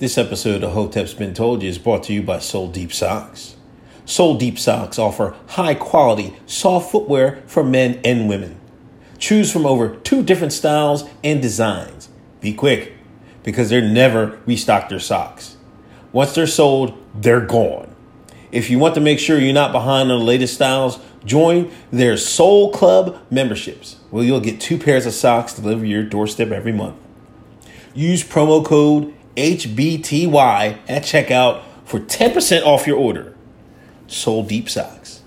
This episode of Hotep's Been Told You is brought to you by Soul Deep Socks. Soul Deep Socks offer high quality, soft footwear for men and women. Choose from over two different styles and designs. Be quick, because they're never restock their socks. Once they're sold, they're gone. If you want to make sure you're not behind on the latest styles, join their Soul Club memberships, where you'll get two pairs of socks delivered to your doorstep every month. Use promo code HBTY at checkout for 10% off your order. Soul Deep Socks.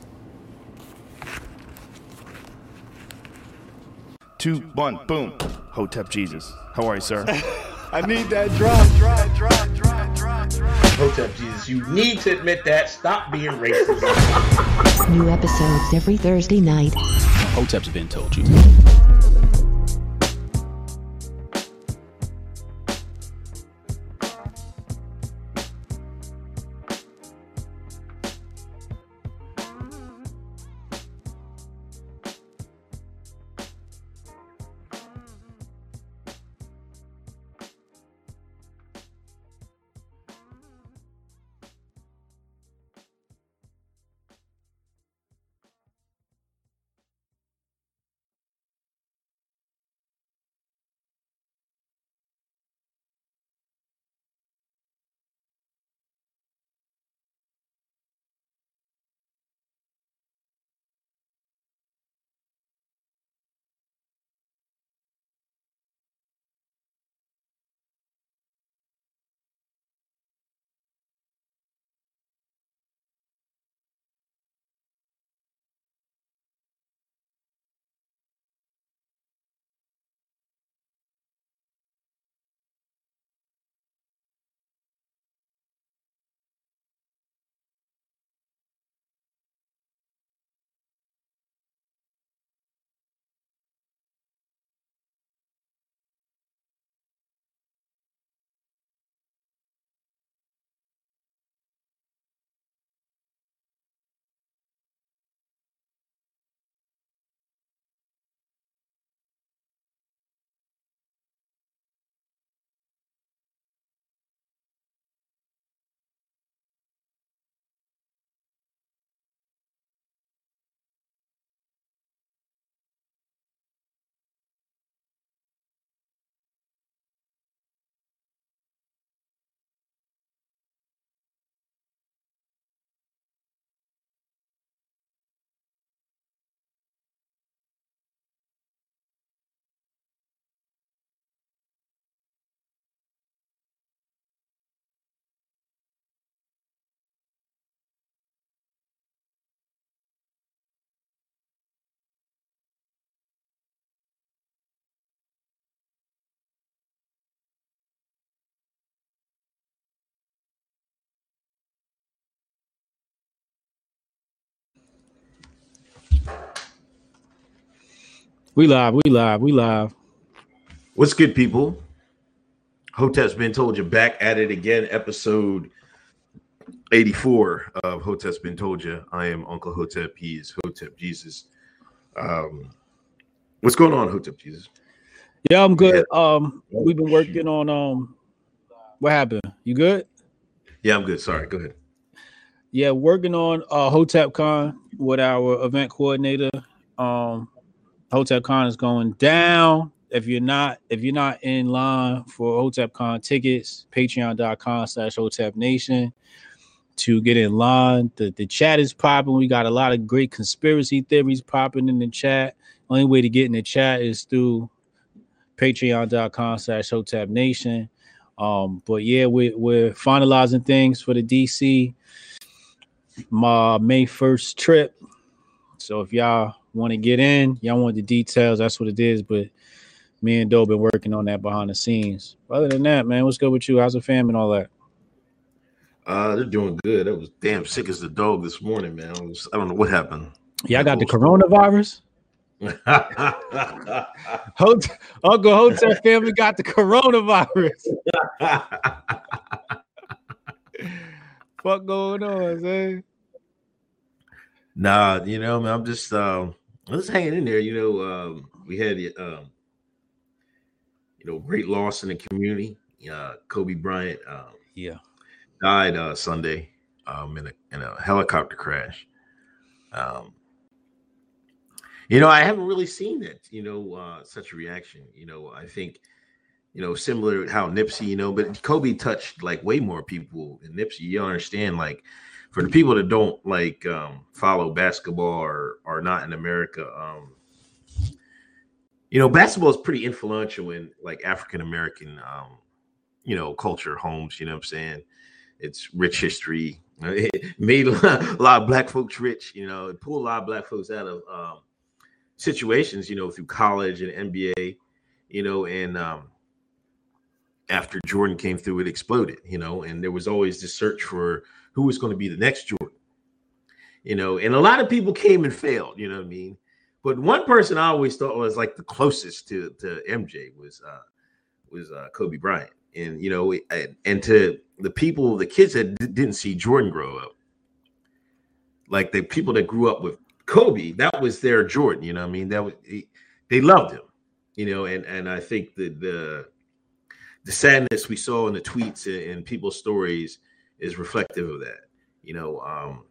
Two, one, boom. Hotep Jesus. How are you, sir? I need that drop, drop, drop, drop, drop, drop. Hotep Jesus, you need to admit that. Stop being racist. New episodes every Thursday night. Hotep's been told you. We live, we live, we live. What's good, people? Hotep's been told you back at it again, episode 84 of Hotep's been told you. I am Uncle Hotep. He is Hotep Jesus. Um, what's going on, Hotep Jesus? Yeah, I'm good. Um, we've been working on um what happened? You good? Yeah, I'm good. Sorry, go ahead. Yeah, working on uh Hotep Con with our event coordinator. Um Hotep Con is going down. If you're not, if you're not in line for Hotep Con tickets, patreon.com slash Hotep Nation to get in line. The, the chat is popping. We got a lot of great conspiracy theories popping in the chat. Only way to get in the chat is through patreon.com slash Hotep Nation. Um, but yeah, we, we're finalizing things for the DC my May 1st trip. So if y'all want to get in, y'all want the details, that's what it is. But me and Doe been working on that behind the scenes. Other than that, man, what's good with you? How's the fam and all that? Uh, they're doing good. I was damn sick as the dog this morning, man. I, was, I don't know what happened. Yeah, I got the coronavirus. Hot- Uncle Hotep family got the coronavirus. what going on, man? Nah, you know, man, I'm just um Just hanging in there. You know, um, we had um, you know, great loss in the community. Uh, Kobe Bryant um, Yeah. died uh, Sunday um, in a in a helicopter crash. Um, you know, I haven't really seen that. You know, uh, such a reaction. You know, I think you know similar to how Nipsey. You know, but Kobe touched like way more people than Nipsey. You understand like. For the people that don't like um, follow basketball or are not in America, um, you know, basketball is pretty influential in like African American, um, you know, culture, homes. You know what I'm saying? It's rich history. It made a lot, of black folks rich. You know, it pulled a lot of black folks out of um, situations. You know, through college and NBA. You know, and um, after Jordan came through, it exploded. You know, and there was always this search for who was going to be the next Jordan. You know, and a lot of people came and failed. You know what I mean? But one person I always thought was like the closest to to MJ was uh was uh Kobe Bryant. And you know, and, to the people, the kids that d- didn't see Jordan grow up, like the people that grew up with Kobe, that was their Jordan. You know I mean? That was he, they loved him. You know, and and I think the the the sadness we saw in the tweets and people's stories is reflective of that. You know, um,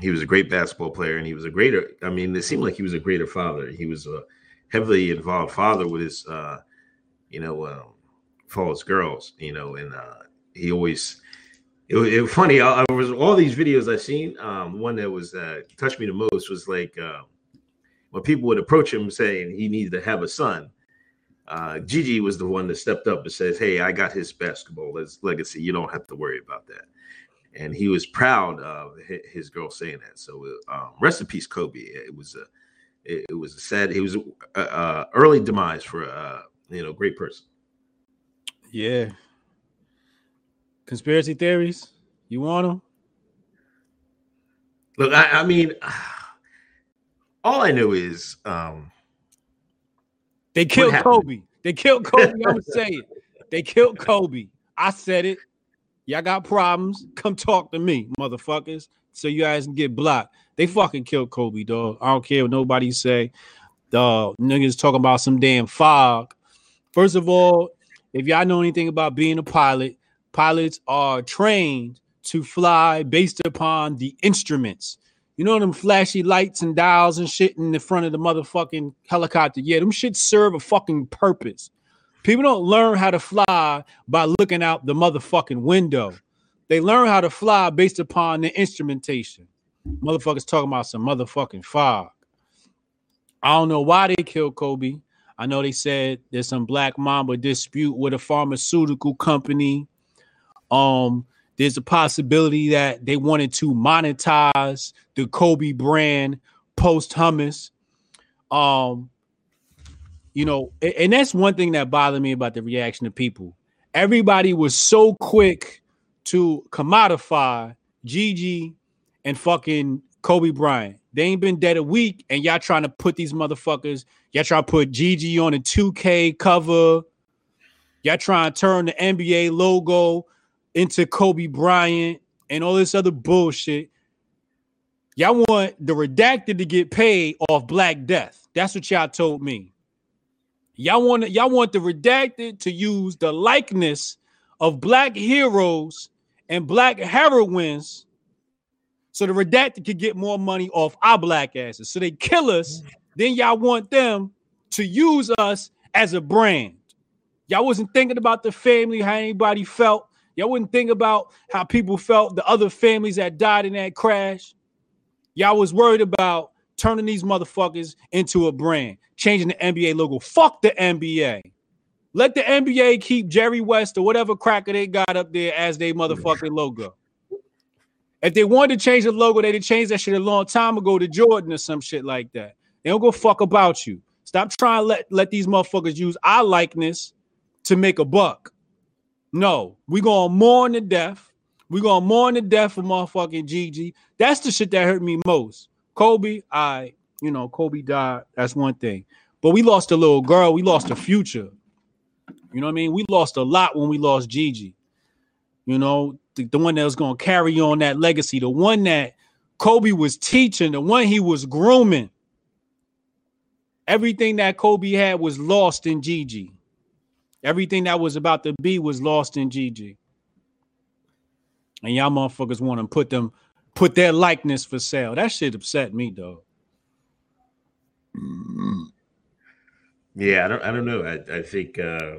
he was a great basketball player and he was a greater i mean it seemed like he was a greater father he was a heavily involved father with his uh you know um his girls you know and uh he always it was, it was funny I, I was all these videos I've seen um one that was uh touched me the most was like uh when people would approach him saying he needed to have a son uh gigi was the one that stepped up and says hey i got his basketball his legacy you don't have to worry about that and he was proud of his girl saying that. So, um, rest in peace, Kobe. It was a, it, was a sad. It was a, uh early demise for a you know great person. Yeah. Conspiracy theories? You want them? Look, I, I mean, all I know is, um, They killed? Kobe. They killed Kobe. I'm gonna say it. They killed Kobe. I said it. Y'all got problems? Come talk to me, motherfuckers. So you guys can get blocked. They fucking killed Kobe, dog. I don't care what nobody say. Dog, niggas talking about some damn fog. First of all, if y'all know anything about being a pilot, pilots are trained to fly based upon the instruments. You know them flashy lights and dials and shit in the front of the motherfucking helicopter. Yeah, them shit serve a fucking purpose. People don't learn how to fly by looking out the motherfucking window. They learn how to fly based upon the instrumentation. Motherfuckers talking about some motherfucking fog. I don't know why they killed Kobe. I know they said there's some Black Mamba dispute with a pharmaceutical company. Um, there's a possibility that they wanted to monetize the Kobe brand post hummus. Um, you know, and that's one thing that bothered me about the reaction of people. Everybody was so quick to commodify Gigi and fucking Kobe Bryant. They ain't been dead a week, and y'all trying to put these motherfuckers, y'all trying to put Gigi on a 2K cover. Y'all trying to turn the NBA logo into Kobe Bryant and all this other bullshit. Y'all want the redacted to get paid off Black Death. That's what y'all told me. Y'all want y'all want the redacted to use the likeness of black heroes and black heroines so the redacted could get more money off our black asses. So they kill us, then y'all want them to use us as a brand. Y'all wasn't thinking about the family, how anybody felt. Y'all wouldn't think about how people felt, the other families that died in that crash. Y'all was worried about turning these motherfuckers into a brand, changing the NBA logo. Fuck the NBA. Let the NBA keep Jerry West or whatever cracker they got up there as their motherfucking logo. If they wanted to change the logo, they'd have changed that shit a long time ago to Jordan or some shit like that. They don't go fuck about you. Stop trying to let, let these motherfuckers use our likeness to make a buck. No, we gonna mourn the death. We gonna mourn the death of motherfucking Gigi. That's the shit that hurt me most. Kobe, I, you know, Kobe died. That's one thing. But we lost a little girl. We lost a future. You know what I mean? We lost a lot when we lost Gigi. You know, the, the one that was gonna carry on that legacy, the one that Kobe was teaching, the one he was grooming. Everything that Kobe had was lost in Gigi. Everything that was about to be was lost in GG. And y'all motherfuckers want to put them put their likeness for sale. That shit upset me, though. Yeah, I don't. I don't know. I, I think. Uh,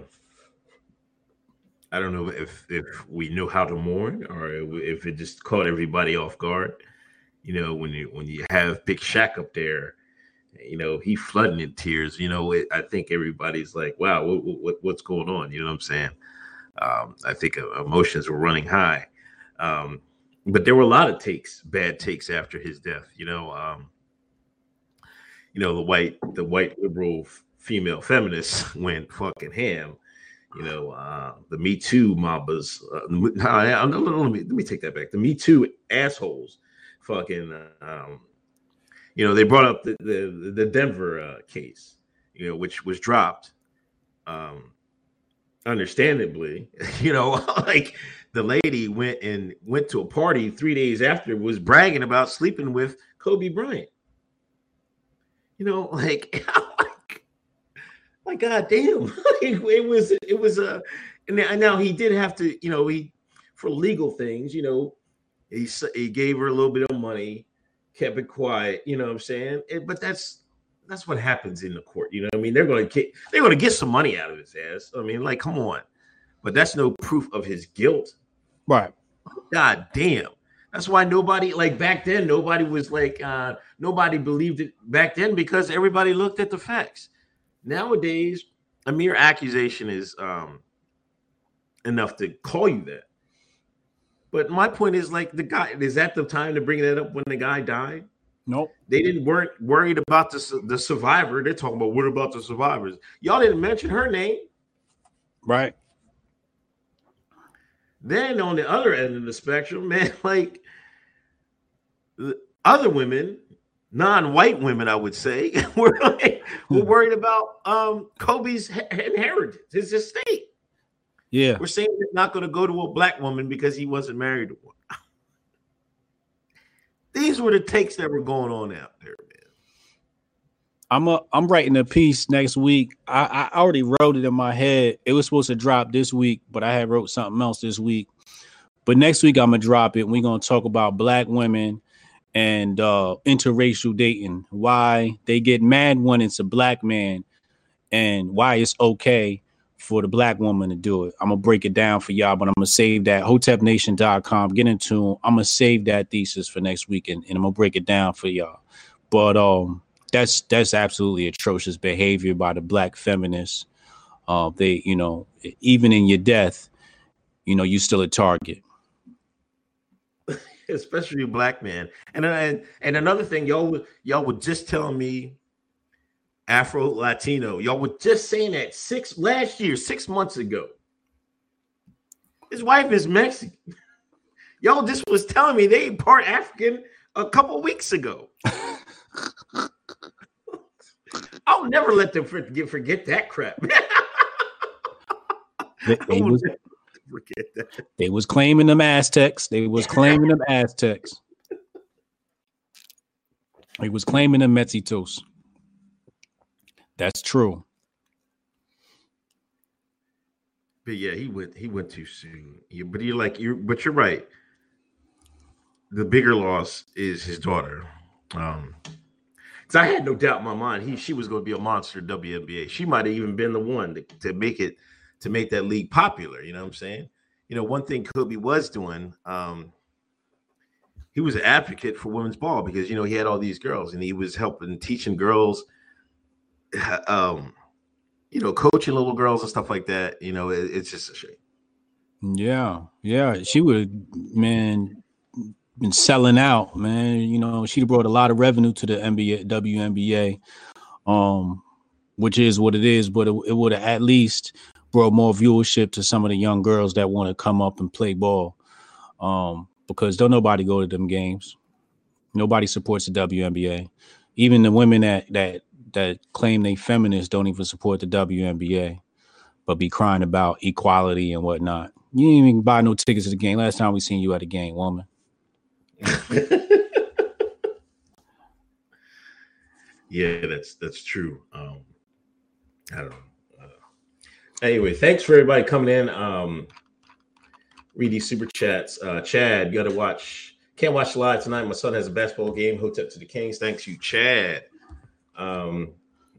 I don't know if if we know how to mourn or if it just caught everybody off guard. You know, when you when you have Big Shaq up there, you know he flooding in tears. You know, it, I think everybody's like, "Wow, what, what, what's going on?" You know what I'm saying? Um, I think uh, emotions were running high, um, but there were a lot of takes, bad takes after his death. You know, um, you know the white the white liberal female feminists went fucking ham you know, uh, the Me Too mobbers. Uh, let, me, let me take that back. The Me Too assholes, fucking, um, you know, they brought up the the, the Denver uh, case, you know, which was dropped, um, understandably. You know, like the lady went and went to a party three days after, was bragging about sleeping with Kobe Bryant. You know, like my god damn it, it, was it was a uh, and now he did have to you know he for legal things you know he he gave her a little bit of money kept it quiet you know what i'm saying? It, but that's that's what happens in the court you know what i mean? They're going to they're going to get some money out of his ass. I mean like come on. But that's no proof of his guilt. Right. God damn. That's why nobody like back then nobody was like uh nobody believed it back then because everybody looked at the facts. Nowadays, a mere accusation is um, enough to call you that. But my point is like the guy is that the time to bring that up when the guy died? Nope. They didn't weren't worried about the the survivor. They're talking about what about the survivors? Y'all didn't mention her name. Right. Then on the other end of the spectrum, man, like other women non-white women, I would say, we're, like, we're worried about um, Kobe's inheritance, his estate. Yeah, we're saying it's not going to go to a black woman because he wasn't married to one. These were the takes that were going on out there, man. I'm a I'm writing a piece next week. I, I already wrote it in my head. It was supposed to drop this week, but I had wrote something else this week. But next week I'm gonna drop it. We're gonna talk about black women and uh, interracial dating, why they get mad when it's a black man, and why it's okay for the black woman to do it. I'm gonna break it down for y'all, but I'm gonna save that hotepnation.com. Get into I'm gonna save that thesis for next week and, I'm gonna break it down for y'all. But um that's that's absolutely atrocious behavior by the black feminists. Uh they, you know, even in your death, you know, you still a target. especially black man. And and and another thing, y'all y'all were just telling me Afro Latino. Y'all were just saying that six last year, six months ago. His wife is Mexican. Y'all just was telling me they part African a couple weeks ago. I'll never let them forget forget that crap. they, they was, forget that. They was claiming them Aztecs. They was claiming them Aztecs. He was claiming them Mestizos. That's true. But yeah, he went he went too soon. But you're like you're but you're right. The bigger loss is his daughter. Um because I had no doubt in my mind he she was going to be a monster WNBA. She might have even been the one to, to make it to make that league popular. You know what I'm saying? You know, one thing Kobe was doing, um, he was an advocate for women's ball because you know he had all these girls and he was helping teaching girls, um, you know, coaching little girls and stuff like that. You know, it, it's just a shame. Yeah, yeah, she would, man, been selling out, man. You know, she brought a lot of revenue to the NBA, WNBA, um, which is what it is. But it, it would have at least brought more viewership to some of the young girls that want to come up and play ball. Um, because don't nobody go to them games. Nobody supports the WNBA. Even the women that that that claim they feminists don't even support the WNBA, but be crying about equality and whatnot. You didn't even buy no tickets to the game. Last time we seen you at a game, woman. yeah, that's that's true. Um, I don't know. Anyway, thanks for everybody coming in. Um, read these super chats. Uh, Chad, you got to watch. Can't watch live tonight. My son has a basketball game. Hooked up to the Kings. Thanks you, Chad. Um,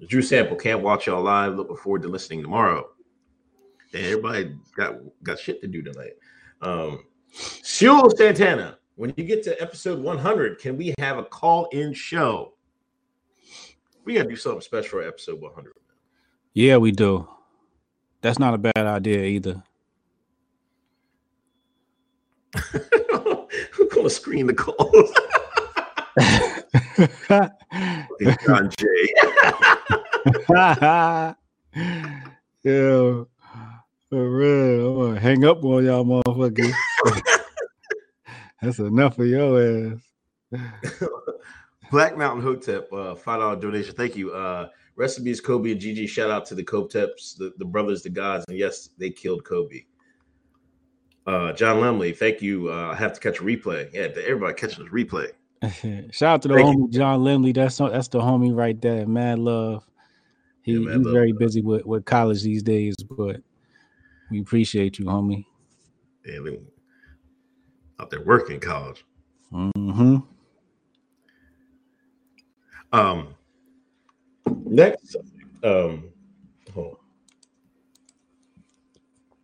Drew Sample can't watch y'all live. Looking forward to listening tomorrow. And everybody got got shit to do tonight. Um, Shul Santana, when you get to episode 100, can we have a call in show? We got to do something special for episode 100. Yeah, we do. That's not a bad idea either. Who's going to screen the calls? John Jay. yeah, for real. I'm gonna hang up on y'all motherfuckers. That's enough of your ass. Black Mountain Hotep, uh, five dollar donation. Thank you. Uh, recipes Kobe and Gigi. Shout out to the Koteps, the, the brothers, the gods, and yes, they killed Kobe. Uh, John Lemley, thank you. Uh, I have to catch a replay. Yeah, everybody catching this replay. Shout out to the Thank homie John Lemley. That's that's the homie right there. Mad love. He, Yeah, mad he's love. very busy with, with college these days, but we appreciate you, homie. Yeah, they out there working in college. hmm Um, next, um, hold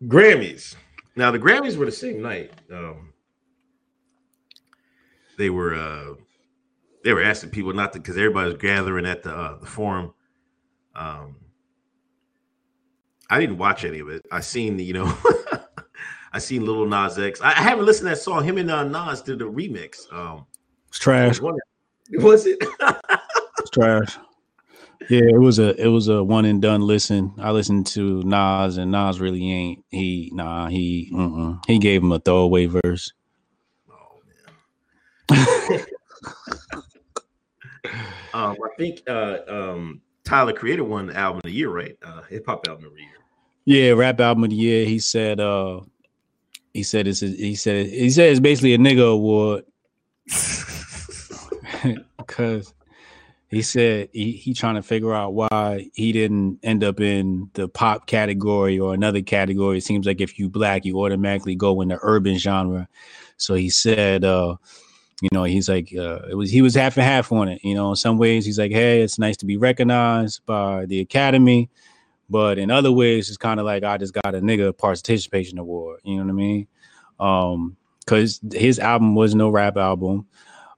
on. Grammys. Now the Grammys were the same night. Um, they were uh, they were asking people not to because everybody was gathering at the uh, the forum. Um, I didn't watch any of it. I seen the, you know, I seen Little Nas X. I, I haven't listened to that song. Him and uh, Nas did a remix. Um, It's trash. was was it? It's trash. Yeah, it was a it was a one and done listen. I listened to Nas, and Nas really ain't he. Nah, he mm-mm. he gave him a throwaway verse. Um, I think uh, um, Tyler created won album of the year, right? Uh, Hip hop album of the year. Yeah, rap album of the year. He said. uh He said it's. A, he said. He said it's basically a nigga award. Cause he said he, he trying to figure out why he didn't end up in the pop category or another category. It seems like if you black, you automatically go in the urban genre. So he said, uh, you know, he's like, uh, it was he was half and half on it. You know, in some ways he's like, hey, it's nice to be recognized by the Academy, but in other ways it's kind of like I just got a nigga participation award. You know what I mean? Um, because his album was no rap album.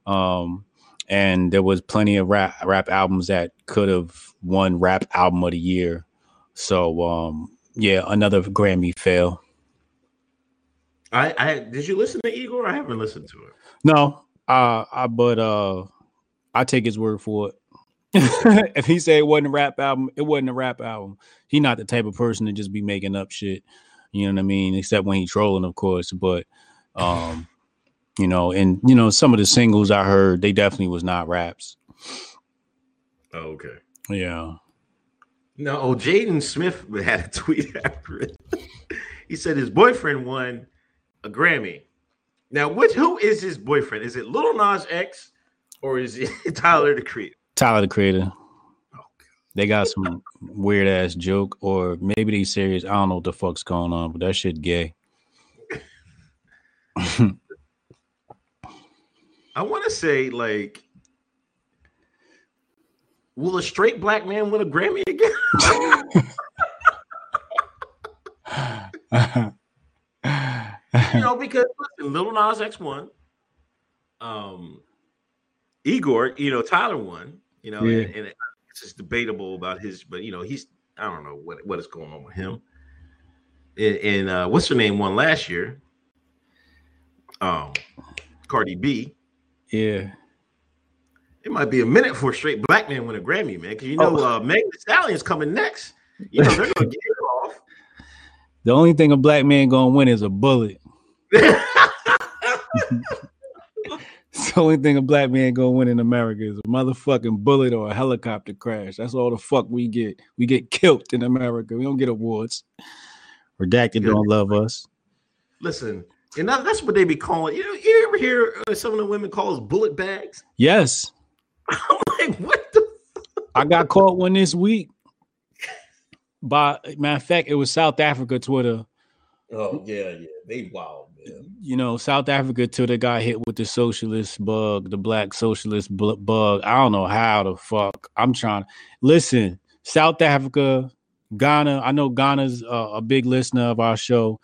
Um, and there was plenty of rap rap albums that could have won rap album of the year. So um yeah, another Grammy fail. I, I did you listen to Igor? I haven't listened to it. No, uh I but uh I take his word for it. if he say it wasn't a rap album, it wasn't a rap album. He not the type of person to just be making up shit. You know what I mean? Except when he trolling, of course. But um, you know, and you know, some of the singles I heard, they definitely was not raps. Oh, okay. Yeah. No, oh, Jaden Smith had a tweet after it. he said his boyfriend won a Grammy. Now, which who is his boyfriend? Is it Little Nas X or is it Tyler the Creator? Tyler the Creator. Oh, They got some weird ass joke, or maybe they serious. I don't know what the fuck's going on, but that shit gay. I want to say like, will a straight black man win a Grammy again? you know, because listen, Little Nas X won. Um, Igor, you know, Tyler won. You know, Yeah. and, and it's just debatable about his, but you know, he's I don't know what what is going on with him. And, and uh, what's her name won last year? Um, Cardi B. yeah. It might be a minute for a straight black man win a Grammy, man. Because you know, Oh. uh, Megan Thee Stallion's coming next. You know, they're gonna get it off. The only thing a black man gonna win is a bullet. It's the only thing a black man gonna win in America is a motherfucking bullet or a helicopter crash. That's all the fuck we get. We get killed in America. We don't get awards. Redacted don't love us. Listen, and that, that's what they be calling. You know, you ever hear uh, some of the women call us bullet bags? Yes, I'm like, what the? I got caught one this week. by matter of fact, it was South Africa Twitter. Oh yeah, yeah, they wild. You know, South Africa Twitter got hit with the socialist bug, the black socialist bl- bug. I don't know how the fuck. I'm trying. Listen, South Africa, Ghana. I know Ghana's uh, a big listener of our show.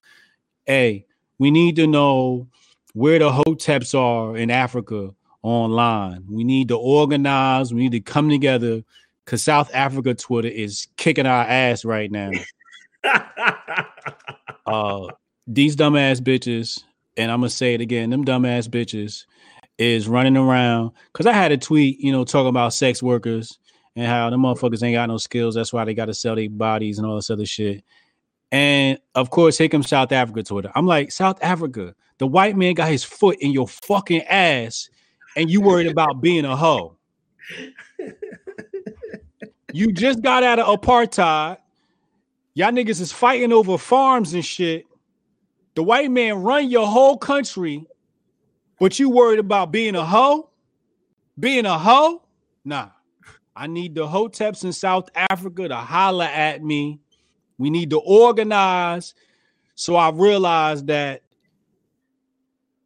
Hey, we need to know where the hoteps are in Africa online. We need to organize. We need to come together because South Africa Twitter is kicking our ass right now. uh, these dumbass bitches, and I'm gonna say it again, them dumbass bitches is running around. Cause I had a tweet, you know, talking about sex workers and how the motherfuckers ain't got no skills. That's why they got to sell their bodies and all this other shit. And of course, here comes South Africa Twitter. I'm like, South Africa, the white man got his foot in your fucking ass, and you worried about being a hoe. you just got out of apartheid. Y'all niggas is fighting over farms and shit. The white man run your whole country, but you worried about being a hoe? Being a hoe? Nah. I need the hoteps in South Africa to holler at me. We need to organize. So I realized that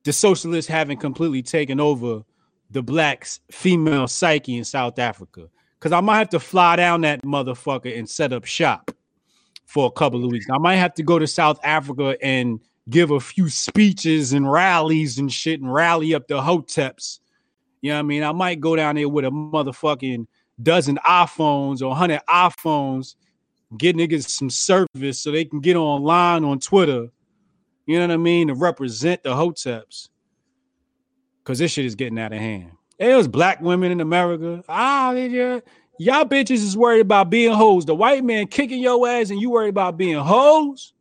the socialists haven't completely taken over the blacks female psyche in South Africa. Cause I might have to fly down that motherfucker and set up shop for a couple of weeks. I might have to go to South Africa and give a few speeches and rallies and shit and rally up the hoteps. You know what I mean? I might go down there with a motherfucking dozen iPhones or 100 iPhones, get niggas some service so they can get online on Twitter. You know what I mean? To represent the hoteps. Cause this shit is getting out of hand. It was black women in America. Ah, yeah. Y'all bitches is worried about being hoes. The white man kicking your ass and you worried about being hoes?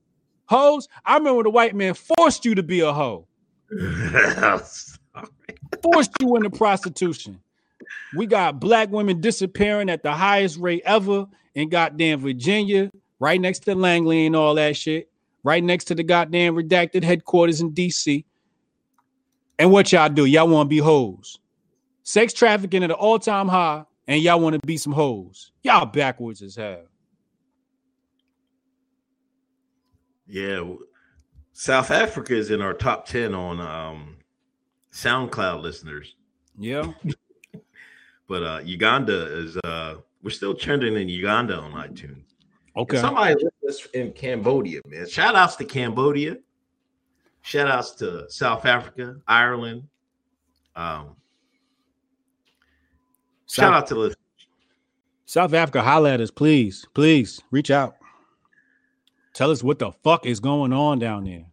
Hoes? I remember the white man forced you to be a hoe. forced you into prostitution. We got black women disappearing at the highest rate ever in goddamn Virginia, right next to Langley and all that shit, right next to the goddamn redacted headquarters in DC. And what y'all do? Y'all want to be hoes. Sex trafficking at an all-time high, and y'all want to be some hoes. Y'all backwards as hell. Yeah, South Africa is in our top ten on um, SoundCloud listeners, Yeah. but uh, Uganda is uh, we're still trending in Uganda on iTunes. Okay. Somebody listened us in Cambodia, man. Shout outs to Cambodia. Shout outs to South Africa, Ireland. Um, shout out to the South Africa, us, please. Please reach out. Tell us what the fuck is going on down there.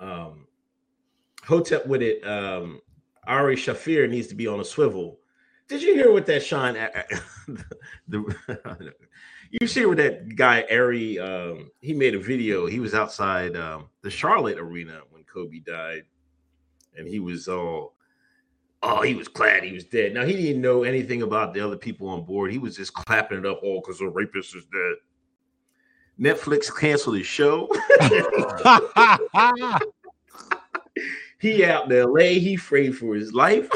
um, Hotep with it. Um, Ari Shaffir needs to be on a swivel. Did you hear what that Sean? the, you see what that guy Ari? Um, he made a video. He was outside um, the Charlotte arena when Kobe died, and he was all, oh, he was glad he was dead. Now he didn't know anything about the other people on board. He was just clapping it up all because the rapist is dead. Netflix canceled his show. he out in LA. He afraid for his life.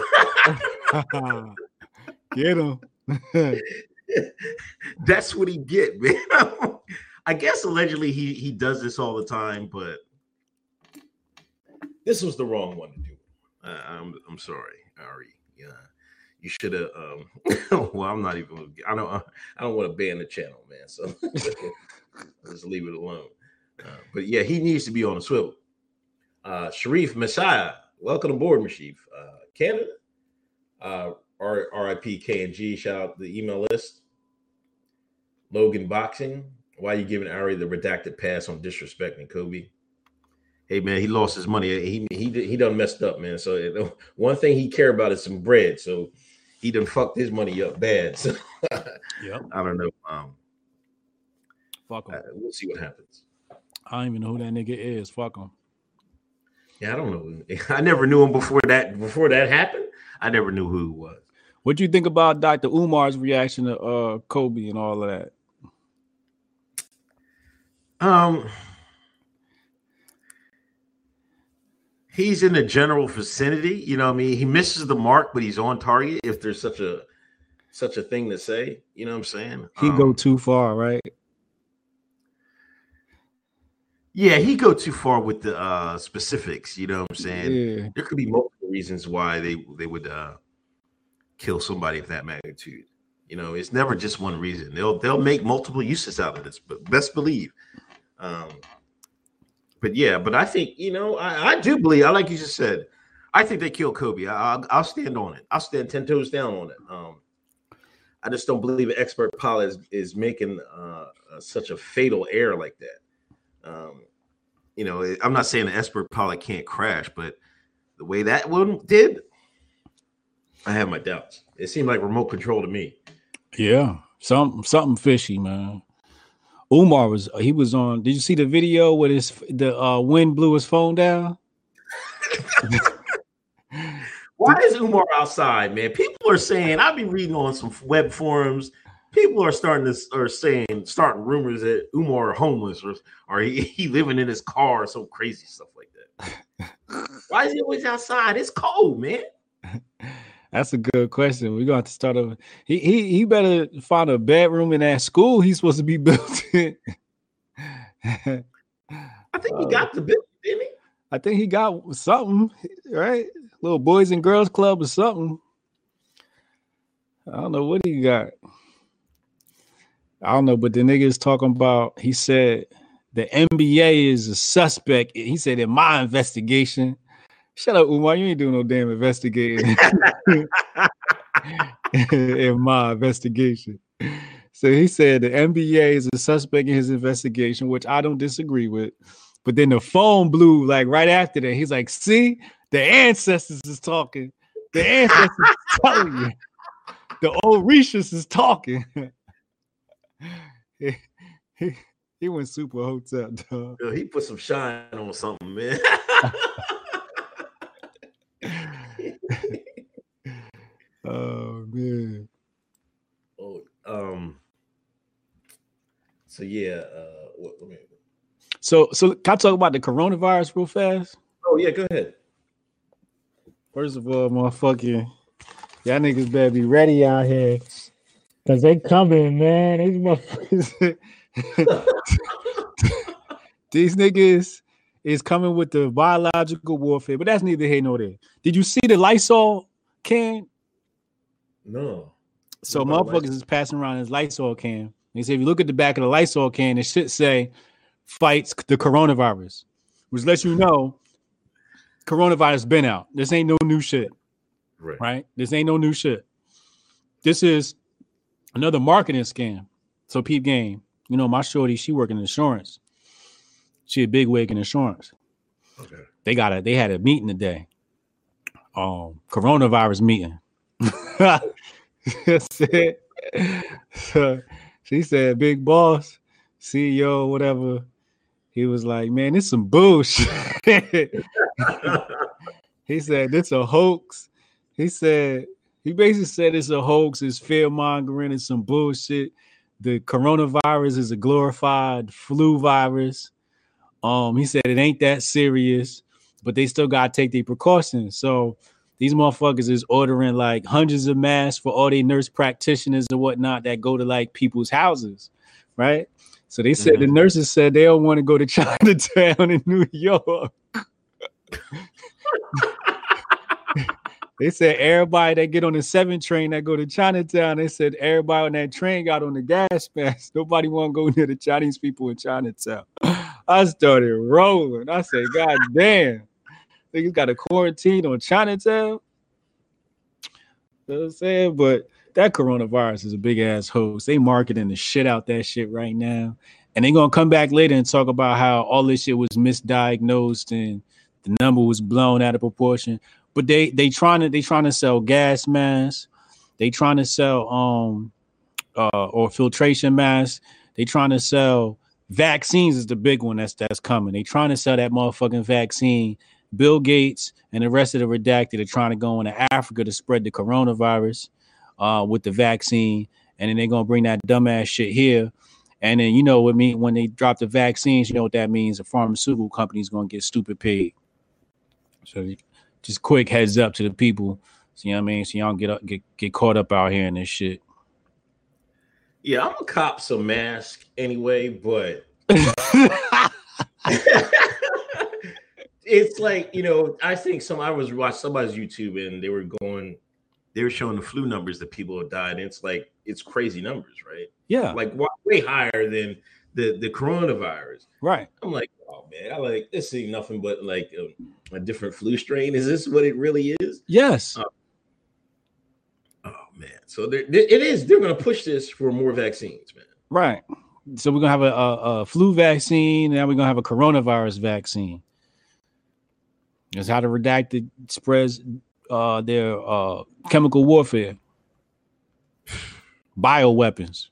Get him. That's what he get, man. I guess allegedly he he does this all the time, but this was the wrong one to do. Uh, I'm I'm sorry, Ari. Yeah, you should have. Um, well, I'm not even. I don't. I don't want to ban the channel, man. So just leave it alone. Uh, but yeah, he needs to be on a swivel. Uh, Sharif Messiah, welcome aboard, Sharif. Uh, Canada. Uh, R- and G. Shout out the email list. Logan Boxing. Why are you giving Ari the redacted pass on disrespecting Kobe? Hey man, he lost his money. He he he done messed up, man. So one thing he care about is some bread. So he done fucked his money up bad. So Yep. I don't know. Um, Fuck him. uh, we'll see what happens. I don't even know who that nigga is. Fuck him. Yeah, I don't know. I never knew him before that. Before that happened, I never knew who he was. What do you think about Dr. Umar's reaction to uh Kobe and all of that? Um, he's in the general vicinity. You know, what I mean, he misses the mark, but he's on target. If there's such a such a thing to say. You know what I'm saying? He go Um, too far, right? Yeah, he go too far with the uh specifics. You know what I'm saying? Yeah. There could be multiple reasons why they they would uh kill somebody of that magnitude. You know, it's never just one reason. They'll they'll make multiple uses out of this, but best believe. Um, but yeah, but I think you know I, I do believe. I like you just said. I think they killed Kobe. I, I'll, I'll stand on it. I'll stand ten toes down on it. Um, I just don't believe an expert pilot is, is making uh, uh, such a fatal error like that. Um, you know, I'm not saying an expert pilot can't crash, but the way that one did, I have my doubts. It seemed like remote control to me. Yeah. Some something fishy, man. Umar was he was on. Did you see the video where his the uh wind blew his phone down? Why is Umar outside, man? People are saying I've been reading on some web forums. People are starting to are saying starting rumors that Umar are homeless or or he, he living in his car or some crazy stuff like that. Why is he always outside? It's cold, man. That's a good question. We're to have to start over. He he he better find a bedroom in that school he's supposed to be built in. I think he Uh, got the building, didn't he? I think he got something, right? Little boys and girls club or something. I don't know what he got. I don't know, but the nigga is talking about. He said the NBA is a suspect. He said in my investigation. Shut up, Umar. You ain't doing no damn investigating. in my investigation. So he said the NBA is a suspect in his investigation, which I don't disagree with. But then the phone blew like right after that. He's like, see, the ancestors is talking. The ancestors is telling you. The Orishas is talking. he, he, he went super hotep, dog. Yo, he put some shine on something, man. Oh man. oh, um. So yeah, uh, what. So so can I talk about the coronavirus real fast? Oh yeah, go ahead. First of all, motherfucking y'all niggas better be ready out here. Cause they coming, man. These motherfuckers. These niggas is coming with the biological warfare, but that's neither here nor there. Did you see the Lysol can? No. So motherfuckers Lysol? is passing around this Lysol can. They say if you look at the back of the Lysol can, it should say fights the coronavirus, which lets you know coronavirus been out. This ain't no new shit. Right. right? This ain't no new shit. This is another marketing scam. So peep game. You know, my shorty, she work in insurance. She a big wig in insurance. Okay. They got a they had a meeting today. Um, coronavirus meeting. Said- so she said, big boss, CEO, whatever. He was like, man, it's some bullshit. he said, it's a hoax. He said, he basically said it's a hoax, it's fear mongering, it's some bullshit. The coronavirus is a glorified flu virus. Um, he said it ain't that serious, but they still gotta take their precautions. So these motherfuckers is ordering like hundreds of masks for all their nurse practitioners and whatnot that go to like people's houses, right? So they said the mm-hmm. nurses said they don't want to go to Chinatown in New York. They said everybody that get on the seven train that go to Chinatown, they said everybody on that train got on the gas mask. Nobody want to go near the Chinese people in Chinatown. I started rolling. I said, God damn. Niggas got a quarantine on Chinatown. You know what I'm saying? But that coronavirus is a big ass hoax. They marketing the shit out that shit right now. And they gonna come back later and talk about how all this shit was misdiagnosed and the number was blown out of proportion but they they trying to they trying to sell gas masks they trying to sell um uh or filtration masks they trying to sell vaccines is the big one that's that's coming they trying to sell that motherfucking vaccine bill gates and the rest of the redacted are trying to go into africa to spread the coronavirus uh with the vaccine and then they're gonna bring that dumbass shit here and then you know what I mean when they drop the vaccines you know what that means the pharmaceutical company's gonna get stupid paid so just quick heads up to the people. So you know what I mean? So y'all don't get up, get get caught up out here in this shit. Yeah, I'm gonna cop some mask anyway, but it's like you know, I think some I was watching somebody's YouTube and they were going, they were showing the flu numbers that people have died. And it's like it's crazy numbers, right? yeah, Like wa- way higher than the the coronavirus. right. I'm like, oh man, I like this ain't nothing but like a, a different flu strain. Is this what it really is? Yes. Uh, Oh man, so there- it is. They're gonna push this for more vaccines, man. Right. So we're gonna have a, a, a flu vaccine, and now we're gonna have a coronavirus vaccine. That's how the redacted spreads uh, their uh, chemical warfare, bioweapons,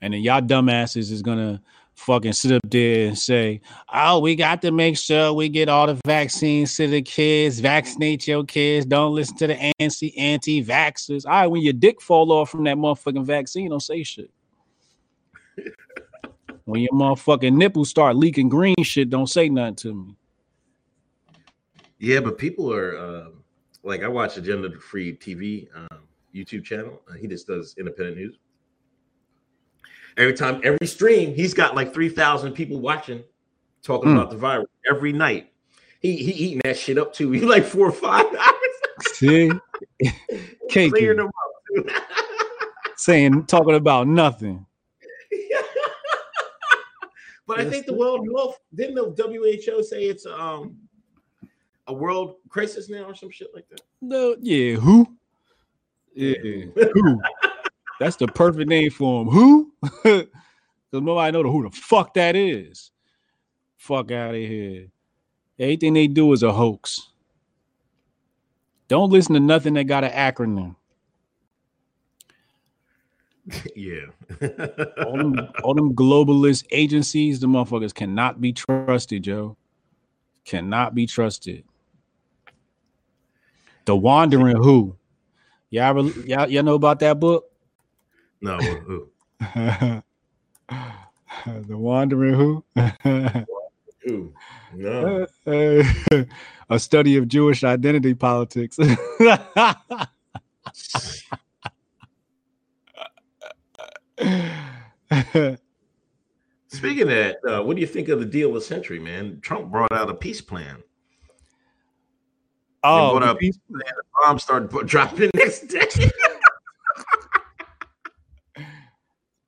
and then y'all dumbasses is gonna fucking sit up there and say, "Oh, we got to make sure we get all the vaccines to the kids. Vaccinate your kids. Don't listen to the anti anti vaxxers." All right, when your dick fall off from that motherfucking vaccine, don't say shit. when your motherfucking nipples start leaking green shit, don't say nothing to me. Yeah, but people are um, like I watch Agenda Free TV um, YouTube channel. Uh, he just does independent news. Every time, every stream, he's got like three thousand people watching, talking Hmm. about the virus every night. He he eating that shit up too. He like four or five hours See, cake clearing them up. Saying talking about nothing. but I think the world health didn't the WHO say it's um a world crisis now or some shit like that. No, yeah, who? Yeah, who? That's the perfect name for him. Who? Because nobody know who the fuck that is. Fuck out of here. Everything they do is a hoax. Don't listen to nothing that got an acronym. yeah. All them, all them globalist agencies, the motherfuckers cannot be trusted, Joe. Cannot be trusted. The Wandering Who. Y'all, y'all, y'all know about that book? no, who? the Wandering Who? Who? No. a study of Jewish identity politics. Speaking of that, uh, what do you think of the deal with century, man? Trump brought out a peace plan. Oh, what the up? Bombs started dropping next day.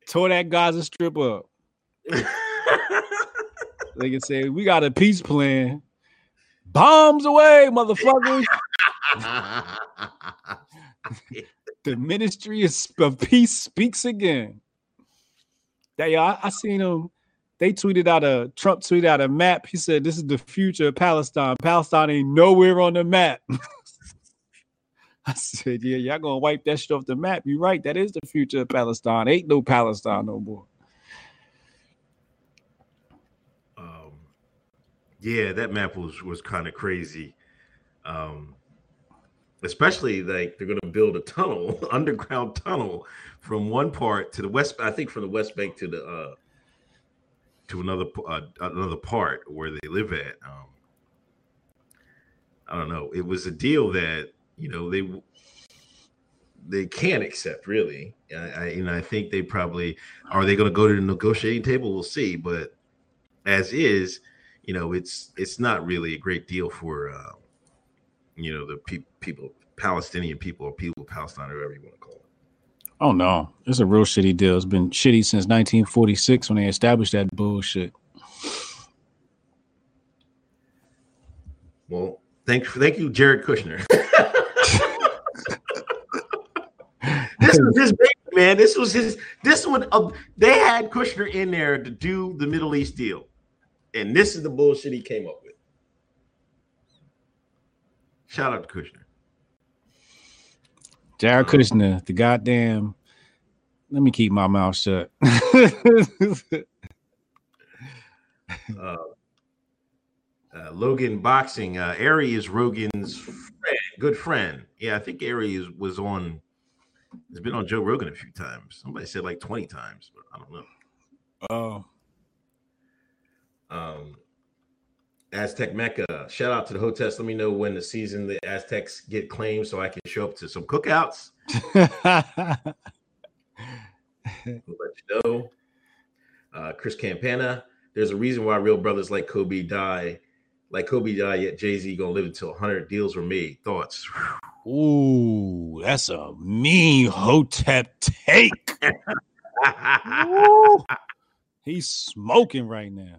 tore that Gaza strip up. They can say, We got a peace plan. Bombs away, motherfuckers. the ministry of, peace speaks again. That yeah, I, I seen them. They tweeted out a Trump tweeted out a map. He said, "This is the future of Palestine. Palestine ain't nowhere on the map." I said, "Yeah, y'all gonna wipe that shit off the map. You're right. That is the future of Palestine. Ain't no Palestine no more." um, yeah, that map was was kind of crazy. Um, especially like they're going to build a tunnel, underground tunnel, from one part to the west. I think from the West Bank to the uh, to another uh, another part where they live at. Um, I don't know. It was a deal that you know they they can't accept really. I, I and I think they probably are they going to go to the negotiating table. We'll see, but as is, you know, it's it's not really a great deal for uh, you know the pe- people, Palestinian people or people of Palestine, or whatever you want to call it. Oh no, it's a real shitty deal. It's been shitty since 1946 when they established that bullshit. Well, thank thank you, Jared Kushner. this was his baby, man. This was his. This one. Uh, they had Kushner in there to do the Middle East deal, and this is the bullshit he came up with. Shout out to Kushner. Jared Kushner, the goddamn. Let me keep my mouth shut. uh, uh, Logan Boxing. Uh, Ari is Rogan's friend, good friend. Yeah, I think Ari is, was on. Has been on Joe Rogan a few times. Somebody said like twenty times, but I don't know. oh, Um, Aztec Mecca. Shout out to the Hoteps. Let me know when the season the Aztecs get claimed so I can show up to some cookouts. Let you know. Uh, Chris Campana. There's a reason why real brothers like Kobe die, like Kobe died, yet Jay Z gonna live until 100 deals were made. Thoughts? Ooh, that's a mean Hotep take. He's smoking right now.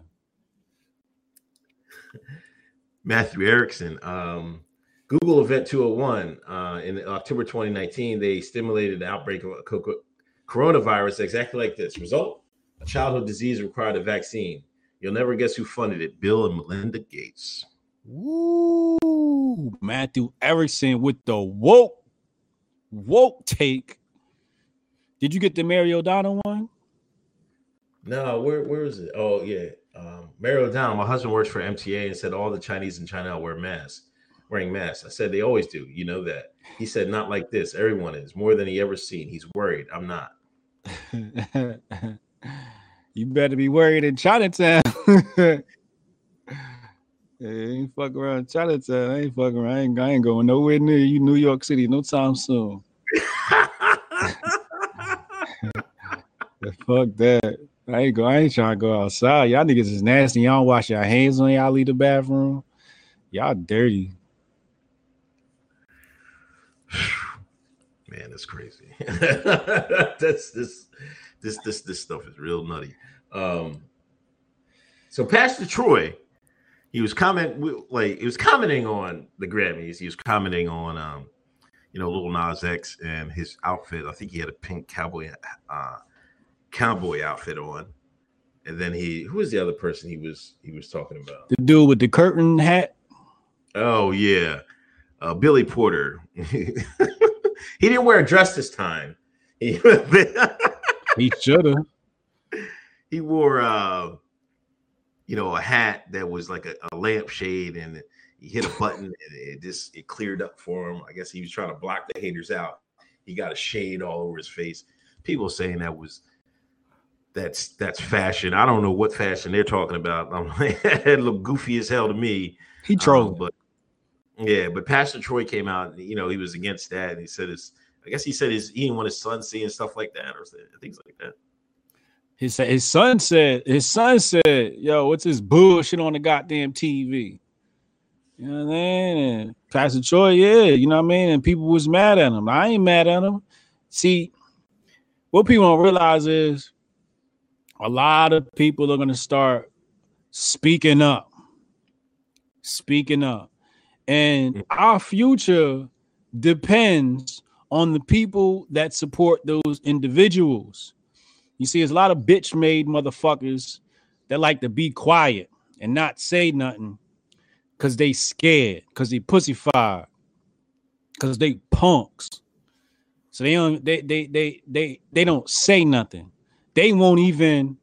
Matthew Erickson. Um, Google Event 201 uh, in October 2019, they stimulated the outbreak of co- coronavirus exactly like this. Result: a childhood disease required a vaccine. You'll never guess who funded it: Bill and Melinda Gates. Woo, Matthew Erickson with the woke, woke take. Did you get the Mary O'Donnell one? No, where where is it? Oh yeah, um, Mary O'Donnell. My husband works for MTA and said all the Chinese in China wear masks, wearing masks. I said they always do. You know that. He said not like this. Everyone is more than he ever seen. He's worried. I'm not. you better be worried in Chinatown. hey, ain't fuck around Chinatown. I ain't fucking around. I ain't, I ain't going nowhere near you, New York City, no time soon. fuck that. I ain't go. I ain't trying to go outside. Y'all niggas is nasty. Y'all don't wash your hands when y'all leave the bathroom. Y'all dirty. Man, that's crazy. that's this this this this stuff is real nutty. Um so Pastor Troy, he was comment like he was commenting on the Grammys. He was commenting on um you know Lil Nas X and his outfit. I think he had a pink cowboy uh cowboy outfit on. And then he who was the other person he was he was talking about? The dude with the curtain hat. Oh yeah. Uh, Billy Porter. he didn't wear a dress this time. He, should have. He wore uh you know a hat that was like a, a lampshade and he hit a button and it just it cleared up for him. I guess he was trying to block the haters out. He got a shade all over his face. People saying that was that's that's fashion. I don't know what fashion they're talking about. I'm like, it looked goofy as hell to me. He trolled, um, but yeah, but Pastor Troy came out. You know, he was against that, and he said his. I guess he said his he didn't want his son seeing stuff like that or things like that. He said his son said his son said, "Yo, what's this bullshit on the goddamn TV?" You know what I mean? And Pastor Troy, yeah, you know what I mean. And people was mad at him. I ain't mad at him. See, what people don't realize is a lot of people are going to start speaking up, speaking up. And mm. our future depends on the people that support those individuals. You see, there's a lot of bitch made motherfuckers that like to be quiet and not say nothing because they scared, because they pussyfied, because they punks. So they don't they they they they they don't say nothing they won't even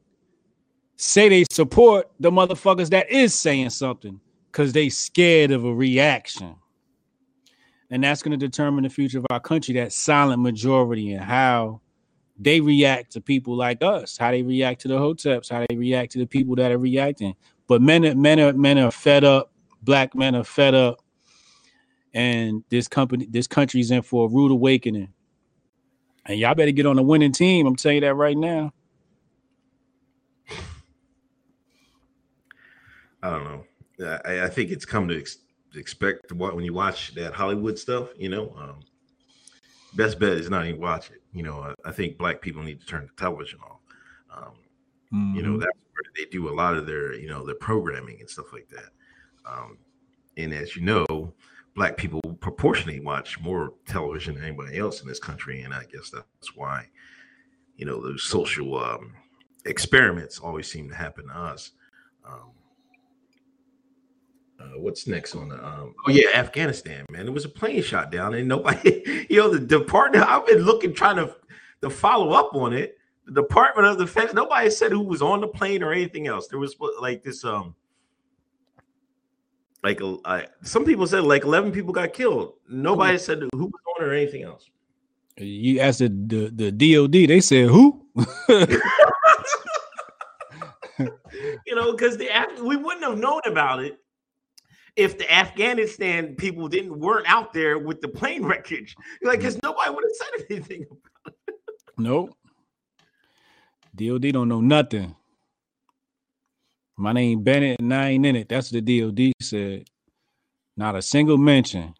say they support the motherfuckers that is saying something because they scared of a reaction. And that's going to determine the future of our country, that silent majority and how they react to people like us, how they react to the hoteps, how they react to the people that are reacting. But men, men are men are fed up, black men are fed up, and this company, this country's in for a rude awakening. And y'all better get on the winning team. I'm telling you that right now. I don't know. I, I think it's come to ex- expect what when you watch that Hollywood stuff. You know, um, best bet is not even watch it. You know, I, I, think black people need to turn the television off. Um, mm-hmm. You know, mm-hmm. that's where they do a lot of their you know their programming and stuff like that. Um, and as you know, black people proportionally watch more television than anybody else in this country, and I guess that's why you know those social um, experiments always seem to happen to us. Um, uh, what's next on the um, oh yeah afghanistan man. It was a plane shot down. And nobody you know the department i've been looking trying to to follow up on it. The department of defense nobody said who was on the plane or anything else. There was like this um like uh, some people said like 11 people got killed. Nobody said who was on or anything else. You asked the the, the dod they said who? You know because the we wouldn't have known about it if the Afghanistan people didn't weren't out there with the plane wreckage. Like, because nobody would have said anything. Nope. DOD don't know nothing. My name Bennett and I ain't in it. That's what the DOD said. Not a single mention.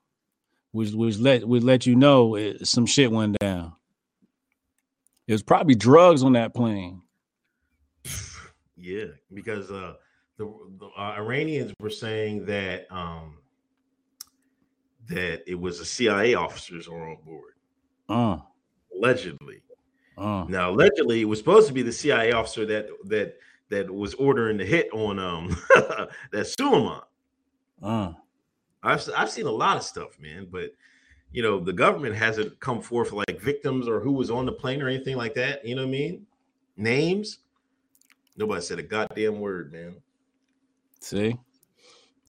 Which which let would let you know it, some shit went down. It was probably drugs on that plane. Yeah, because uh, the, the uh, Iranians were saying that um, that it was the CIA officers were on board, Uh, allegedly. uh. Now, allegedly, it was supposed to be the CIA officer that that that was ordering the hit on um that Suleiman. Uh, I've I've seen a lot of stuff, man, but you know the government hasn't come forth like victims or who was on the plane or anything like that. You know what I mean? Names. Nobody said a goddamn word, man. See,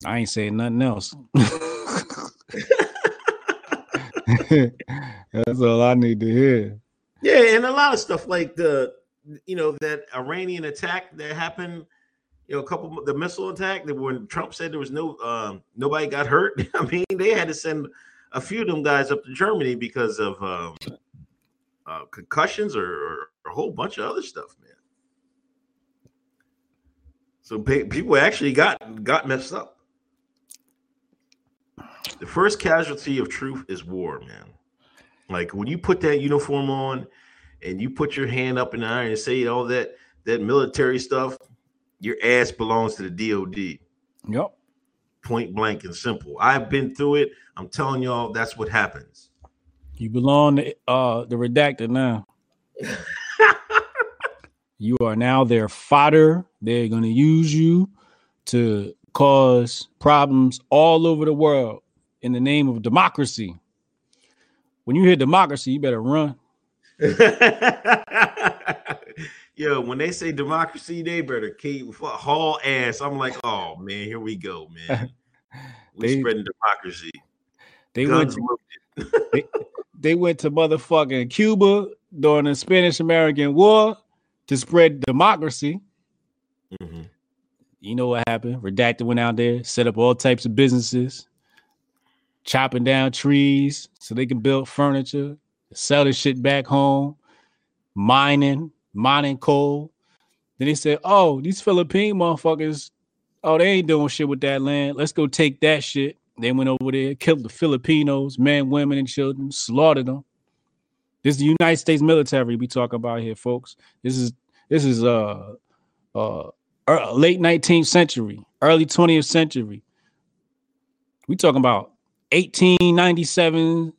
I ain't saying nothing else. That's all I need to hear. Yeah, and a lot of stuff like the you know that Iranian attack that happened. You know, a couple the missile attack that when Trump said there was no um, nobody got hurt. I mean, they had to send a few of them guys up to Germany because of um, uh, concussions or, or a whole bunch of other stuff, man. So people actually got got messed up. The first casualty of truth is war, man. Like when you put that uniform on and you put your hand up in the iron and say all that that military stuff, your ass belongs to the DOD. Yep. Point blank and simple. I've been through it. I'm telling y'all that's what happens. You belong to uh the redactor now. you are now their fodder. They're gonna use you to cause problems all over the world in the name of democracy. When you hear democracy, you better run. Yo, when they say democracy, they better keep haul ass. I'm like, oh man, here we go, man. We They- spreading democracy. They went to, loaded. they went to motherfucking Cuba during the Spanish American War to spread democracy. Mhm. You know what happened? Redacted went out there, set up all types of businesses, chopping down trees so they can build furniture, sell this shit back home, mining, mining coal. Then they said, "Oh, these Philippine motherfuckers, oh, they ain't doing shit with that land. Let's go take that shit." They went over there, killed the Filipinos, men, women, and children, slaughtered them. This is the United States military we talking about here, folks. This is this is uh uh late 19th century, early 20th century. We talking about 1897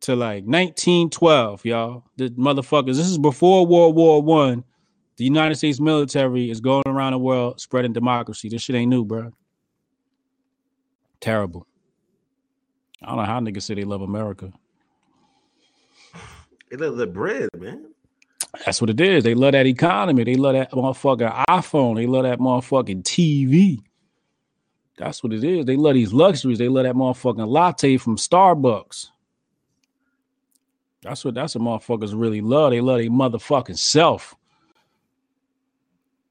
to like 1912, y'all. The motherfuckers. This is before World War One. The United States military is going around the world spreading democracy. This shit ain't new, bro. Terrible. I don't know how niggas say they love America. They love the bread, man. That's what it is. They love that economy. They love that motherfucking iPhone. They love that motherfucking TV. That's what it is. They love these luxuries. They love that motherfucking latte from Starbucks. That's what that's what motherfuckers really love. They love their motherfucking self.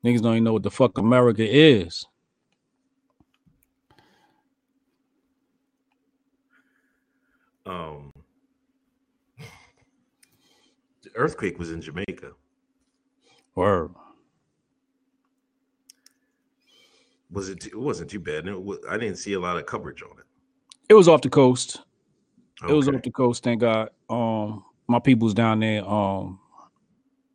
Niggas don't even know what the fuck America is. Um, the earthquake was in Jamaica. Word. Was it? Too, it wasn't too bad. It wa- I didn't see a lot of coverage on it. It was off the coast. It was off the coast, thank God. Um, my people's down there. Um,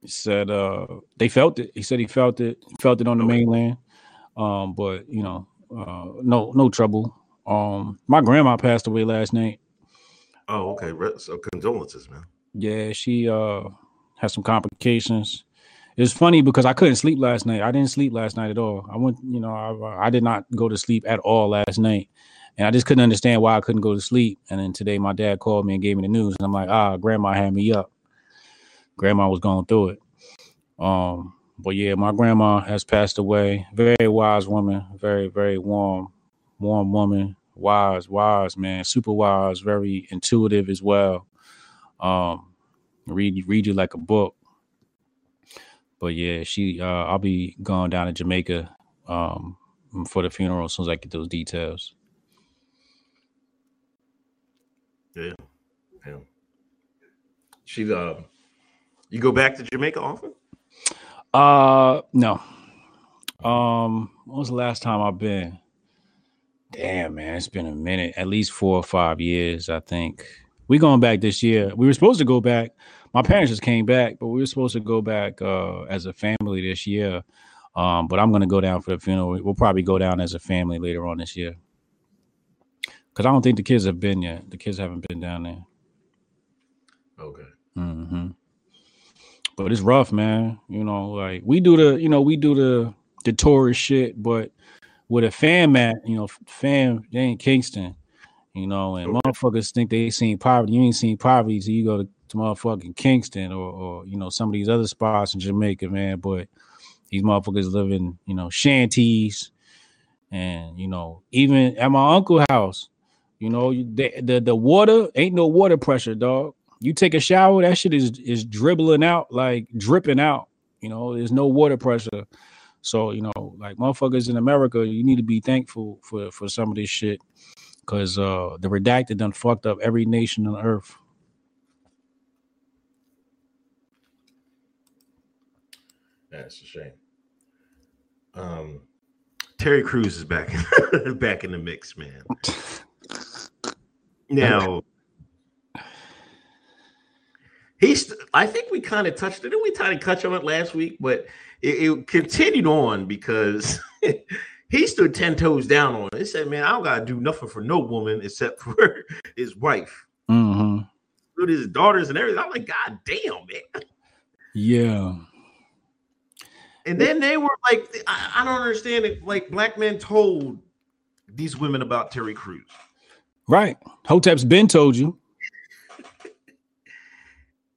said uh they felt it. He said he felt it. Felt it on the Okay. mainland. Um, but you know, uh, no, no trouble. Um, my grandma passed away last night. Oh, okay. So condolences, man. Yeah, she uh had some complications. It's funny because I couldn't sleep last night. I didn't sleep last night at all. I went, you know, I, I did not go to sleep at all last night, and I just couldn't understand why I couldn't go to sleep. And then today, my dad called me and gave me the news, and I'm like, ah, grandma had me up. Grandma was going through it. Um, but yeah, my grandma has passed away. Very wise woman, very very warm, warm woman, wise, wise man, super wise, very intuitive as well. Um, read read you like a book. But yeah, she uh I'll be going down to Jamaica um for the funeral as soon as I get those details. Yeah, yeah. She's uh, you go back to Jamaica often? Uh, no. Um, when was the last time I've been? Damn, man, it's been a minute. At least four or five years, I think. We going back this year. We were supposed to go back. My parents just came back, but we were supposed to go back uh, as a family this year. Um, but I'm gonna go down for the funeral. We'll probably go down as a family later on this year. Cause I don't think the kids have been yet. The kids haven't been down there. Okay. hmm But it's rough, man. You know, like we do the, you know, we do the the tourist shit, but with a fam at, you know, fam, they in Kingston, you know, and motherfuckers think they seen poverty. You ain't seen poverty, so you go to, to motherfucking Kingston or, or you know some of these other spots in Jamaica, man. But these motherfuckers live in, you know, shanties, and you know, even at my uncle house, you know, the the, the water ain't no water pressure, dog. You take a shower, that shit is is dribbling out, like dripping out. You know, there's no water pressure. So, you know, like motherfuckers in America, you need to be thankful for for some of this shit. Cause uh the redacted done fucked up every nation on earth. That's a shame. Um, Terry Crews is back back in the mix, man. Now, he's. I think we kind of touched it. Didn't we kind of touch on it last week? But it, it continued on because he stood ten toes down on it. He said, "Man, I don't gotta do nothing for no woman except for his wife, hmm with his daughters and everything." I'm like, God damn, man. Yeah. And then they were like, I, I don't understand it. Like black men told these women about Terry Crews. Right. Hotep's been told you.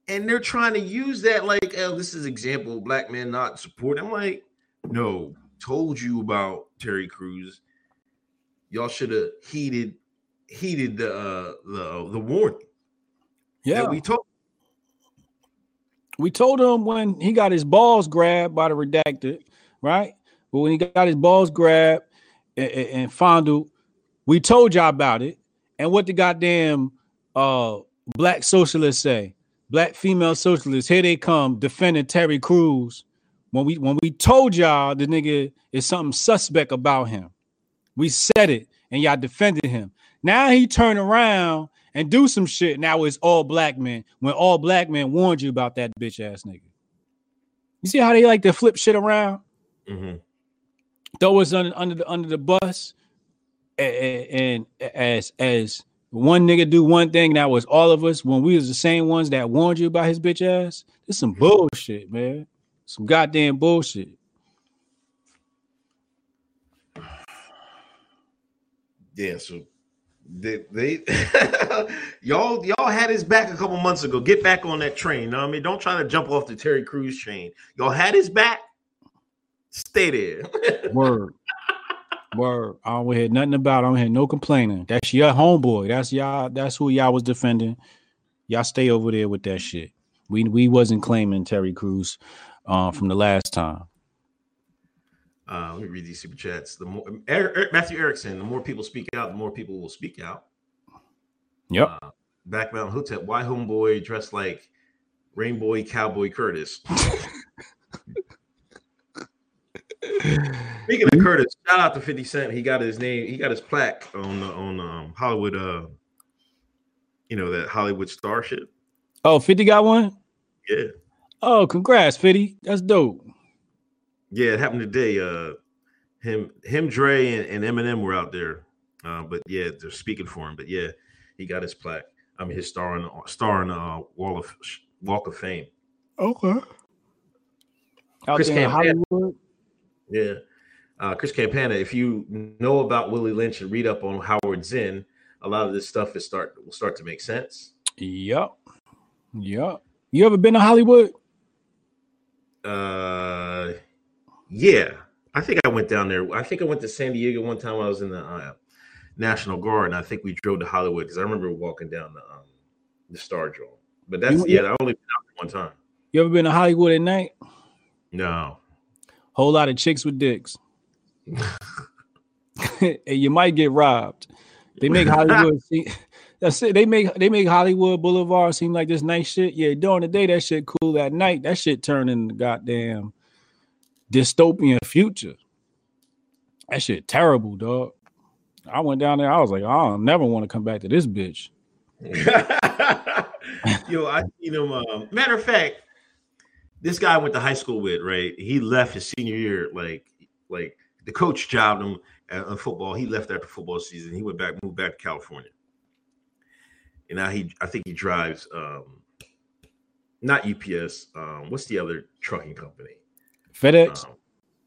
And they're trying to use that like, oh, this is example of black men not support. I'm like, no, told you about Terry Crews. Y'all should have heeded heeded the uh, the the warning. Yeah. we told. we told him when he got his balls grabbed by the redacted, right? But when he got his balls grabbed and, and, and fondled, we told y'all about it. And what the goddamn uh black socialists say, black female socialists, here they come defending Terry Crews. When we when we told y'all the nigga is something suspect about him, we said it and y'all defended him. Now he turn around and do some shit. Now it's all black men. When all black men warned you about that bitch ass nigga. You see how they like to flip shit around, Mhm. throw us under, under the under the bus, a- a- and, as as one nigga do one thing, that was all of us when we was the same ones that warned you about his bitch ass. This some bullshit, man. Some goddamn bullshit. Yeah, so they, they y'all y'all had his back a couple months ago. Get back on that train. know what I mean, don't try to jump off the Terry Crews train. Y'all had his back. Stay there. Word. Word. I don't hear nothing about. it. I don't hear no complaining. That's your homeboy. That's y'all. That's who y'all was defending. Y'all stay over there with that shit. We we wasn't claiming Terry Crews uh, from the last time. Uh, let me read these super chats. The more Er- Er- Matthew Erickson, the more people speak out, the more people will speak out. Yep. Uh, Back Mountain Hotep, why homeboy dressed like Rainbow Cowboy Curtis? Speaking of Curtis, shout out to 50 Cent. He got his name, he got his plaque on the on um Hollywood uh you know that Hollywood star shit. Oh, 50 got one? Yeah. Oh, congrats, 50. That's dope. Yeah, it happened today. Uh him him Dre and, and Eminem were out there. Uh, but yeah, they're speaking for him. But yeah, he got his plaque. I mean his star in star in uh Wall of Walk of Fame. Okay. Out Chris there in Campana. Hollywood. Yeah. Uh, Chris Campana, if you know about Willie Lynch and read up on Howard Zinn, a lot of this stuff is start will start to make sense. Yep. Yep. You ever been to Hollywood? Uh, yeah, I think I went down there. I think I went to San Diego one time. I was in the uh, National Guard, and I think we drove to Hollywood because I remember walking down the um, the Star Draw. But that's You- yeah, I only been out there one time. You ever been to Hollywood at night? No, Whole lot of chicks with dicks. and you might get robbed. They make Hollywood seem That's it. They make they make Hollywood Boulevard seem like this nice shit. Yeah, during the day that shit cool. At night that shit turn into goddamn dystopian future. That shit terrible, dog. I went down there. I was like, I'll never want to come back to this bitch. Yo, I you know, um, matter of fact, this guy I went to high school with, right? He left his senior year, like, like the coach jobbed him at, on football. He left after football season. He went back, moved back to California, and now he, I think he drives, um, not UPS. Um, what's the other trucking company? FedEx. Um,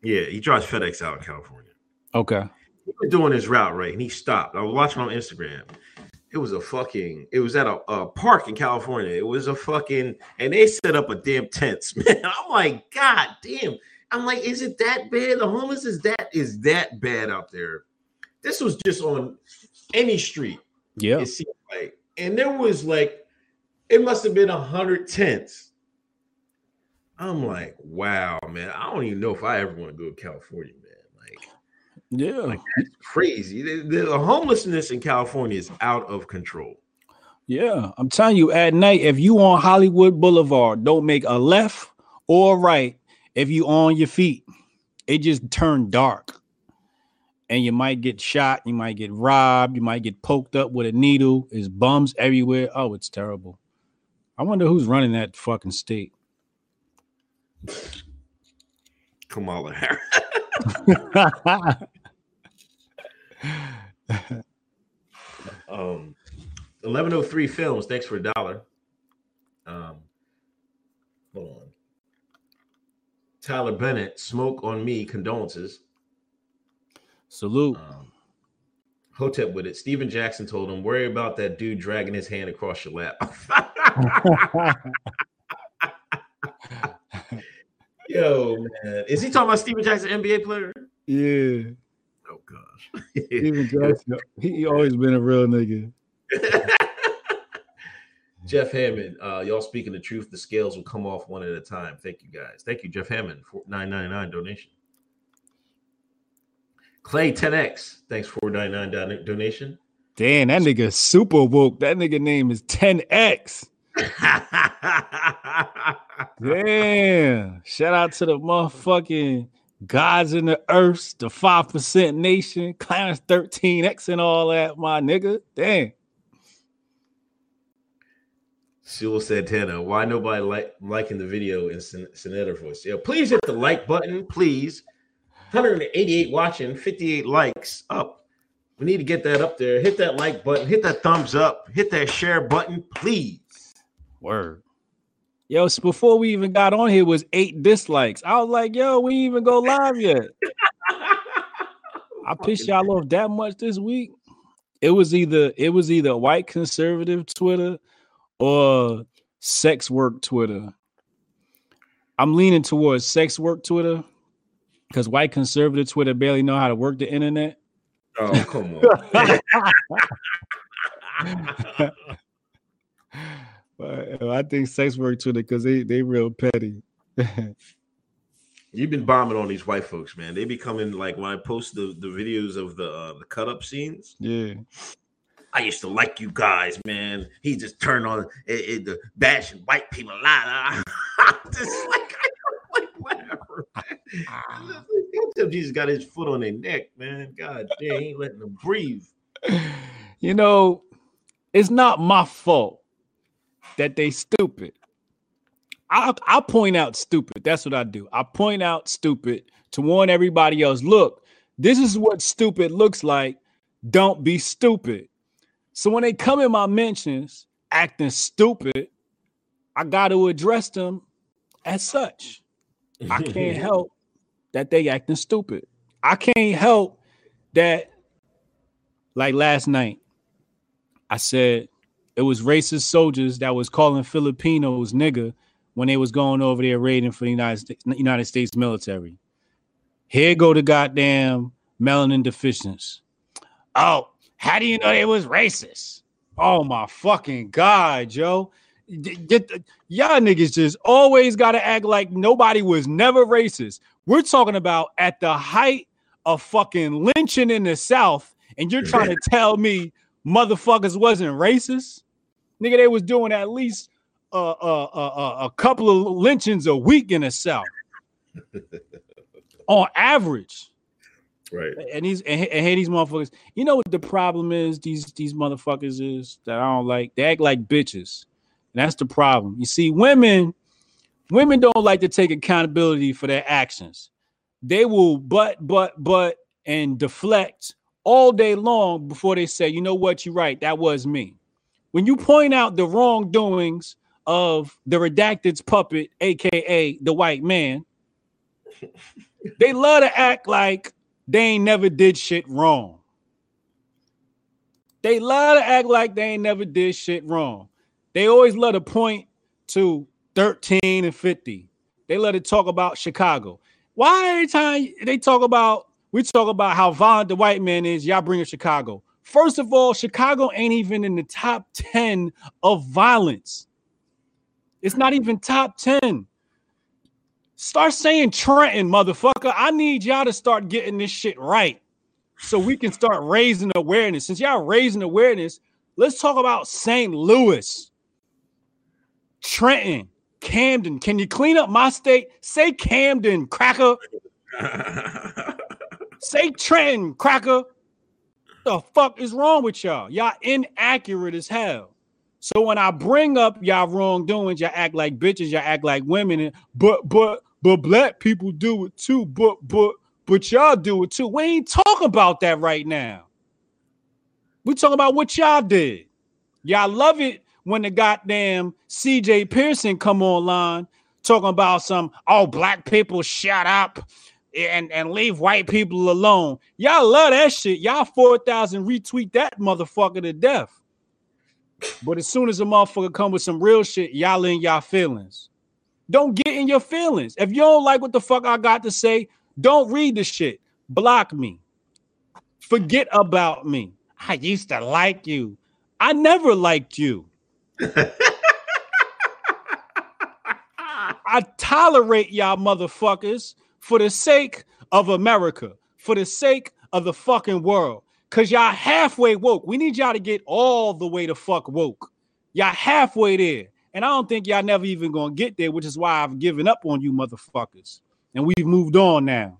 yeah, he drives FedEx out of California. Okay. He was doing his route right, and he stopped. I was watching on Instagram. It was a fucking. It was at a, a park in California. It was a fucking, and they set up a damn tents, man. I'm like, God damn. I'm like, is it that bad? The homeless is that is that bad out there? This was just on any street. Yeah. It seemed like, and there was like, it must have been a hundred tents. I'm like, wow, man. I don't even know if I ever want to go to California, man. Like, Yeah. like that's crazy. The, the homelessness in California is out of control. Yeah, I'm telling you, at night, if you on Hollywood Boulevard, don't make a left or right. If you on your feet, it just turned dark, and you might get shot, you might get robbed, you might get poked up with a needle. There's bums everywhere. Oh, it's terrible. I wonder who's running that fucking state. Kamala Harris. Um, 1103 Films, thanks for a dollar. Um, hold on. Tyler Bennett, Smoke on Me, condolences. Salute. Um, Hotep with it. Stephen Jackson told him, worry about that dude dragging his hand across your lap. Yo, man. Is he talking about Stephen Jackson, NBA player? yeah, Oh, gosh. Stephen Jackson. He, he always been a real nigga. Jeff Hammond, uh, y'all speaking the truth. The scales will come off one at a time. Thank you guys. Thank you, Jeff Hammond, for nine ninety nine donation. Clay 10x, thanks for donation. Damn, that nigga super woke. That nigga name is 10X. Damn. Shout out to the motherfucking gods in the earth, the 5% nation, Clarence 13X and all that, my nigga. Damn. Sewell Santana, why nobody like liking the video in Sen- Senator voice? Yeah, please hit the like button, please. 188 watching, 58 likes up. We need to get that up there. Hit that like button, hit that thumbs up, hit that share button, please. Word. Yo, so before we even got on here was eight dislikes. I was like, yo, we ain't even go live yet. I pissed y'all off that much this week. It was either it was either white conservative Twitter or sex work Twitter. I'm leaning towards sex work Twitter because white conservative Twitter barely know how to work the internet. Oh, come on. But I think sex work Twitter because they they real petty. You've been bombing on these white folks, man. They be coming like when I post the, the videos of the uh, the cut up scenes. yeah. I used to like you guys, man. He just turned on it, it, the bashing white people a lot. just like, like whatever. Man. Until Jesus got his foot on their neck, man. God damn, he ain't letting them breathe. you know, it's not my fault that they stupid. I I point out stupid. That's what I do. I point out stupid to warn everybody else. Look, this is what stupid looks like. Don't be stupid. So when they come in my mentions acting stupid, I got to address them as such. I can't help that they acting stupid. I can't help that like last night I said it was racist soldiers that was calling Filipinos nigga when they was going over there raiding for the United States, United States military. Here go the goddamn melanin deficients. Oh, how do you know they was racist? Oh my fucking god, Joe. Y'all niggas just always gotta act like nobody was never racist. We're talking about at the height of fucking lynching in the South, and you're trying to tell me motherfuckers wasn't racist. Nigga, they was doing at least uh, uh, uh, uh, a couple of lynchings a week in the South on average. Right. And these and, and hey, these motherfuckers. You know what the problem is? These these motherfuckers is that I don't like. They act like bitches. And that's the problem. You see, women, women don't like to take accountability for their actions. They will but but but and deflect all day long before they say, you know what, you're right, that was me. When you point out the wrongdoings of the redacted's puppet, aka the white man, they love to act like they ain't never did shit wrong. They love to act like they ain't never did shit wrong. They always love to point to 13 and 50. They let it talk about Chicago. Why every time they talk about we talk about how violent the white man is, y'all bring up Chicago. First of all, Chicago ain't even in the top 10 of violence. It's not even top 10. Start saying Trenton, motherfucker. I need y'all to start getting this shit right so we can start raising awareness. Since y'all raising awareness, let's talk about St. Louis, Trenton, Camden. Can you clean up my state? Say Camden, cracker. Say Trenton, cracker. The fuck is wrong with y'all? Y'all inaccurate as hell. So when I bring up y'all wrongdoings, y'all act like bitches, y'all act like women, and but but but black people do it too, but but but y'all do it too. We ain't talking about that right now. We talking about what y'all did. Y'all love it when the goddamn CJ Pearson come online talking about some oh black people shut up and and leave white people alone. Y'all love that shit. Y'all 4,000 retweet that motherfucker to death. But as soon as a motherfucker come with some real shit, y'all in y'all feelings. Don't get in your feelings. If you don't like what the fuck I got to say, don't read the shit. Block me. Forget about me. I used to like you. I never liked you. I tolerate y'all motherfuckers for the sake of America, for the sake of the fucking world. Cause y'all halfway woke. We need y'all to get all the way to fuck woke. Y'all halfway there. And I don't think y'all never even gonna get there, which is why I've given up on you motherfuckers. And we've moved on now.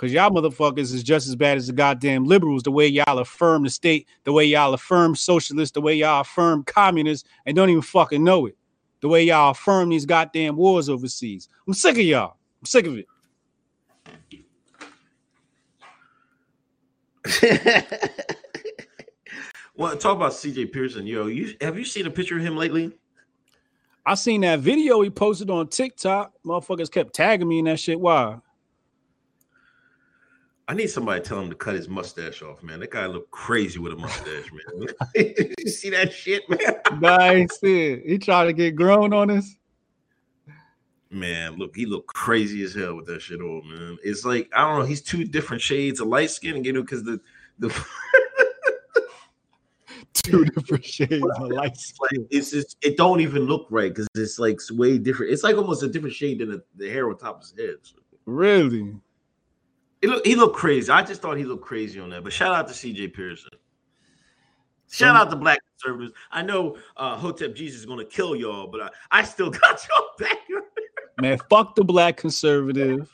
Cause y'all motherfuckers is just as bad as the goddamn liberals, the way y'all affirm the state, the way y'all affirm socialists, the way y'all affirm communists, and don't even fucking know it. The way y'all affirm these goddamn wars overseas. I'm sick of y'all. I'm sick of it. well, talk about CJ Pearson. Yo, you have you seen a picture of him lately? I seen that video he posted on TikTok. Motherfuckers kept tagging me in that shit. Why? I need somebody to tell him to cut his mustache off, man. That guy look crazy with a mustache, man. you see that shit, man? Nice. He trying to get grown on us. Man, look, he look crazy as hell with that shit on, man. It's like I don't know. He's two different shades of light skin, you know, because the the two different shades of light skin. it's just it don't even look right because it's like way different. It's like almost a different shade than the, the hair on top of his head. So Really? It look he looked crazy. I just thought he looked crazy on that. But shout out to CJ Pearson. Shout out to black conservatives. I know uh Hotep Jesus is gonna kill y'all, but I, I still got y'all back. Man, fuck the black conservative.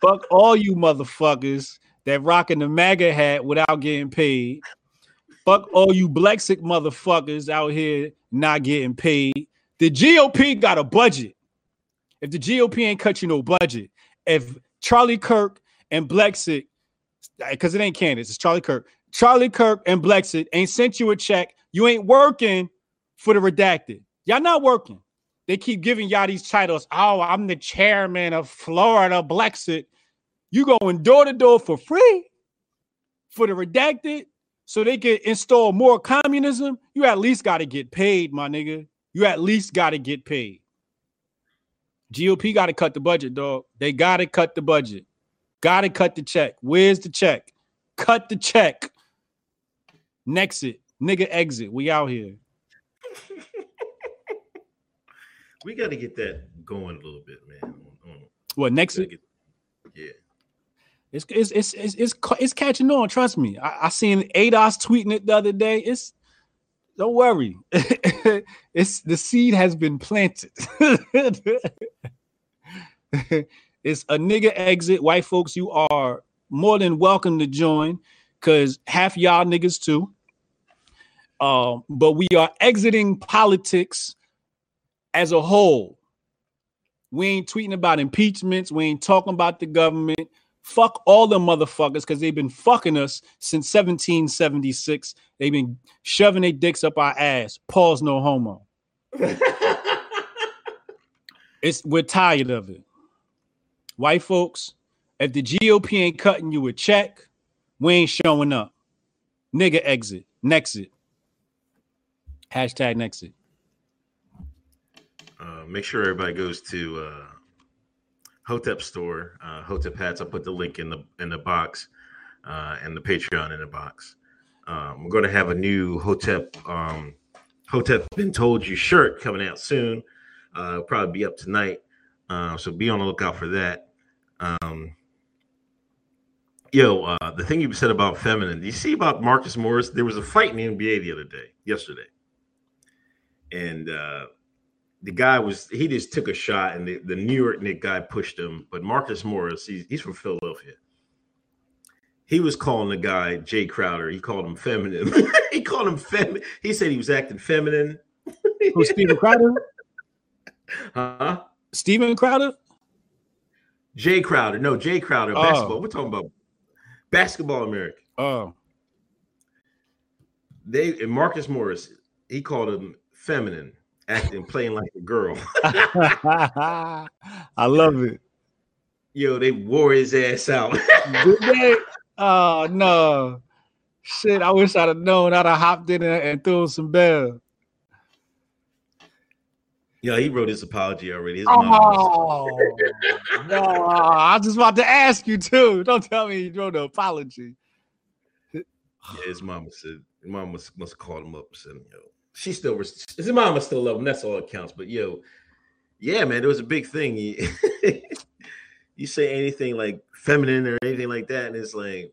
fuck all you motherfuckers that rocking the MAGA hat without getting paid. Fuck all you sick motherfuckers out here not getting paid. The GOP got a budget. If the GOP ain't cut you no budget, if Charlie Kirk and Blexit, because it ain't Candace, it's Charlie Kirk. Charlie Kirk and Blexit ain't sent you a check. You ain't working for the redacted. Y'all not working. They keep giving y'all these titles. Oh, I'm the chairman of Florida Blexit. You going door to door for free for the redacted so they can install more communism. You at least got to get paid, my nigga. You at least got to get paid. GOP got to cut the budget, dog. They got to cut the budget. Got to cut the check. Where's the check? Cut the check. Nexit. Nigga exit. We out here. we got to get that going a little bit, man. What next get- yeah. It's it's it's it's it's, it's catching on. Trust me. I, I seen ADOS tweeting it the other day. It's don't worry. it's the seed has been planted. it's a nigga exit. White folks, you are more than welcome to join because half y'all niggas too. Um, but we are exiting politics as a whole. We ain't tweeting about impeachments. We ain't talking about the government. Fuck all the motherfuckers because they've been fucking us since 1776. They've been shoving their dicks up our ass. Pause no homo. It's we're tired of it. White folks, if the GOP ain't cutting you a check, we ain't showing up. Nigga exit. Nexit. Hashtag Nexit. Uh, make sure everybody goes to uh, Hotep store, uh, Hotep hats. I'll put the link in the in the box uh, and the Patreon in the box. Um, we're going to have a new Hotep um, Hotep been told you shirt coming out soon. Uh, probably be up tonight, uh, so be on the lookout for that. Um, yo, uh, the thing you said about feminine. Do you see about Marcus Morris? There was a fight in the NBA the other day, yesterday, and uh, the guy was he just took a shot and the, the New York Knick guy pushed him. But Marcus Morris, he's, he's from Philadelphia. He was calling the guy Jae Crowder. He called him feminine. he called him feminine. He said he was acting feminine. Who Steven Crowder? Huh? Steven Crowder? Jae Crowder. No, Jae Crowder. Oh. Basketball. We're talking about basketball America. Oh, They and Marcus Morris, he called him feminine, acting playing like a girl. I love it. Yo, they wore his ass out. Did they? Oh no. Shit, I wish I'd have known. I'd have hopped in there and threw him some bell. Yeah, he wrote his apology already. His mom Oh no! Uh, I was just about to ask you too. Don't tell me he wrote an apology. Yeah, his mama said his mom must must have called him up and said, yo, she still res- his mama still love him. That's all that counts. But yo, yeah, man, it was a big thing. You, you say anything like feminine or anything like that, and it's like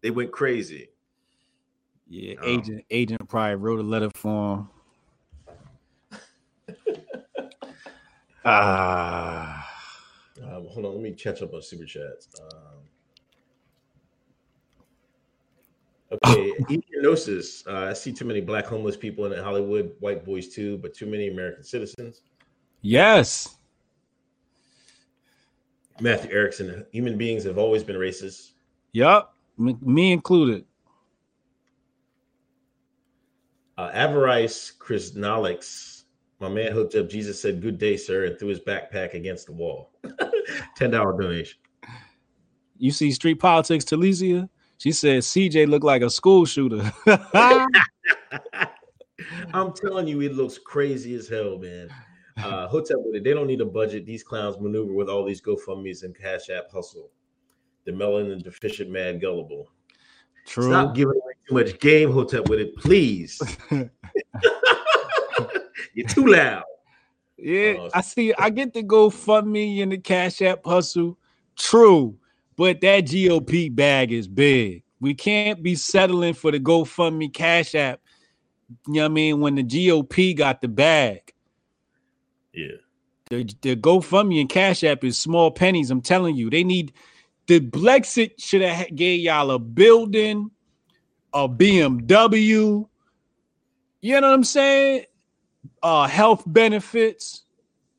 they went crazy. Yeah, Oh. agent agent probably wrote a letter for him. Ah, Um, hold on, let me catch up on super chats. Um, okay, ethnosis. Uh, I see too many black homeless people in Hollywood, white boys too, but too many American citizens. yes. Matthew Erickson. Human beings have always been racist. Yup. Me, me included. Uh, Avarice Chris Nolix, my man hooked up. Jesus said, "Good day, sir," and threw his backpack against the wall. Ten dollar donation. You see street politics, Talicia? She said CJ looked like a school shooter. I'm telling you, it looks crazy as hell, man. Uh, Hotep with it. They don't need a budget. These clowns maneuver with all these GoFundmes and Cash App hustle. The melanin deficient, mad, gullible. True. Stop giving away too much game, Hotep with it, please. You're too loud. Yeah, Oh, I see. I get the GoFundMe and the Cash App hustle. True, but that GOP bag is big. We can't be settling for the GoFundMe Cash App. You know what I mean? When the GOP got the bag, Yeah. the, the GoFundMe and Cash App is small pennies. I'm telling you, they need the Blexit should have gave y'all a building, a BMW. You know what I'm saying? Uh, health benefits.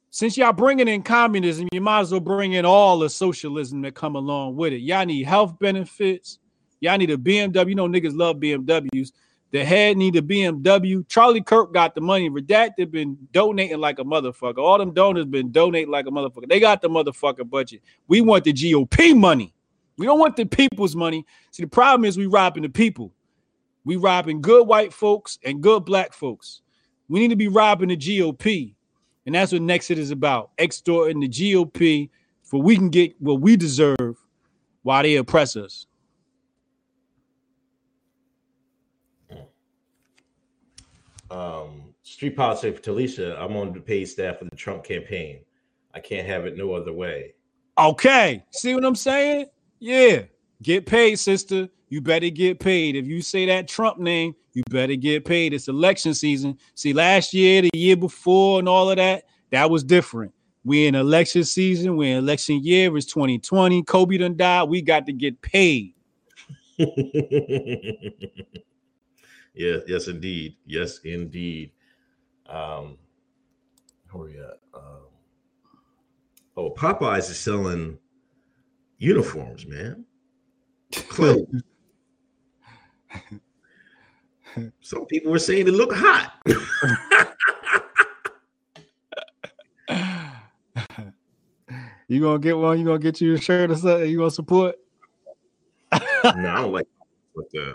Since y'all bringing in communism, you might as well bring in all the socialism that come along with it. Y'all need health benefits. Y'all need a BMW. You know niggas love BMWs. The head need a BMW. Charlie Kirk got the money. Redacted been donating like a motherfucker. All them donors been donating like a motherfucker. They got the motherfucker budget. We want the GOP money. We don't want the people's money. See, the problem is we robbing the people. We robbing good white folks and good black folks. We need to be robbing the GOP. And that's what Nexit is about. Extorting the GOP for we can get what we deserve while they oppress us. Um, street politics for Talisha. I'm on the paid staff of the Trump campaign. I can't have it no other way. Okay. See what I'm saying? Yeah, get paid, sister. You better get paid. If you say that Trump name, you better get paid. It's election season. See, last year, the year before, and all of that, that was different. We in election season. We in election year. It's 2020. Kobe done died. We got to get paid. yeah, yes, indeed. Yes, indeed. Um, where we at? Um, oh, Popeyes is selling uniforms, man. Clothes. Some people were saying they look hot. You gonna get one? You gonna get you a shirt or something? You gonna support? no, I don't like. But uh,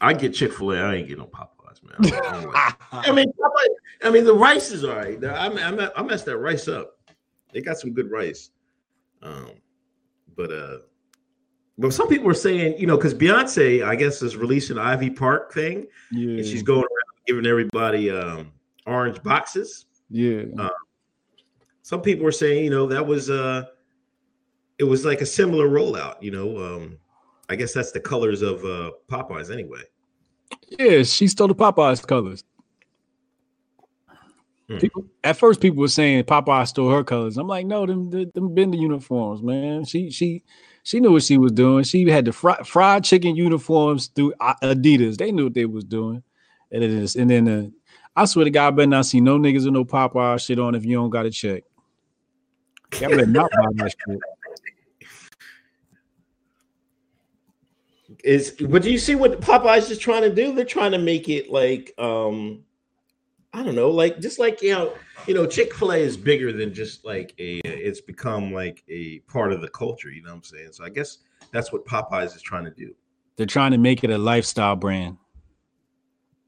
I get Chick Fil A. I ain't get no Popeyes, man. I, like- I mean, Popeye, I mean, the rice is all right. I, I, I messed that rice up. They got some good rice. Um, but uh, but some people were saying, you know, because Beyonce, I guess, is releasing the Ivy Park thing, Yeah, and she's going around giving everybody um orange boxes. yeah. Some people were saying, you know, that was uh, it was like a similar rollout. You know, um, I guess that's the colors of uh Popeyes anyway. Yeah, she stole the Popeyes colors. Hmm. People, at first, people were saying Popeye stole her colors. I'm like, no, them, them, them been the uniforms, man. She, she, she knew what she was doing. She had the fri- fried chicken uniforms through Adidas. They knew what they was doing, and it is. And then, uh, I swear to God, I better not see no niggas with no Popeye shit on if you don't got a check. I better not buy that shit. Is but do you see what Popeyes is trying to do? They're trying to make it like um I don't know, like just like you know, you know, Chick-fil-A is bigger than just like a it's become like a part of the culture, you know what I'm saying? So I guess that's what Popeyes is trying to do. They're trying to make it a lifestyle brand.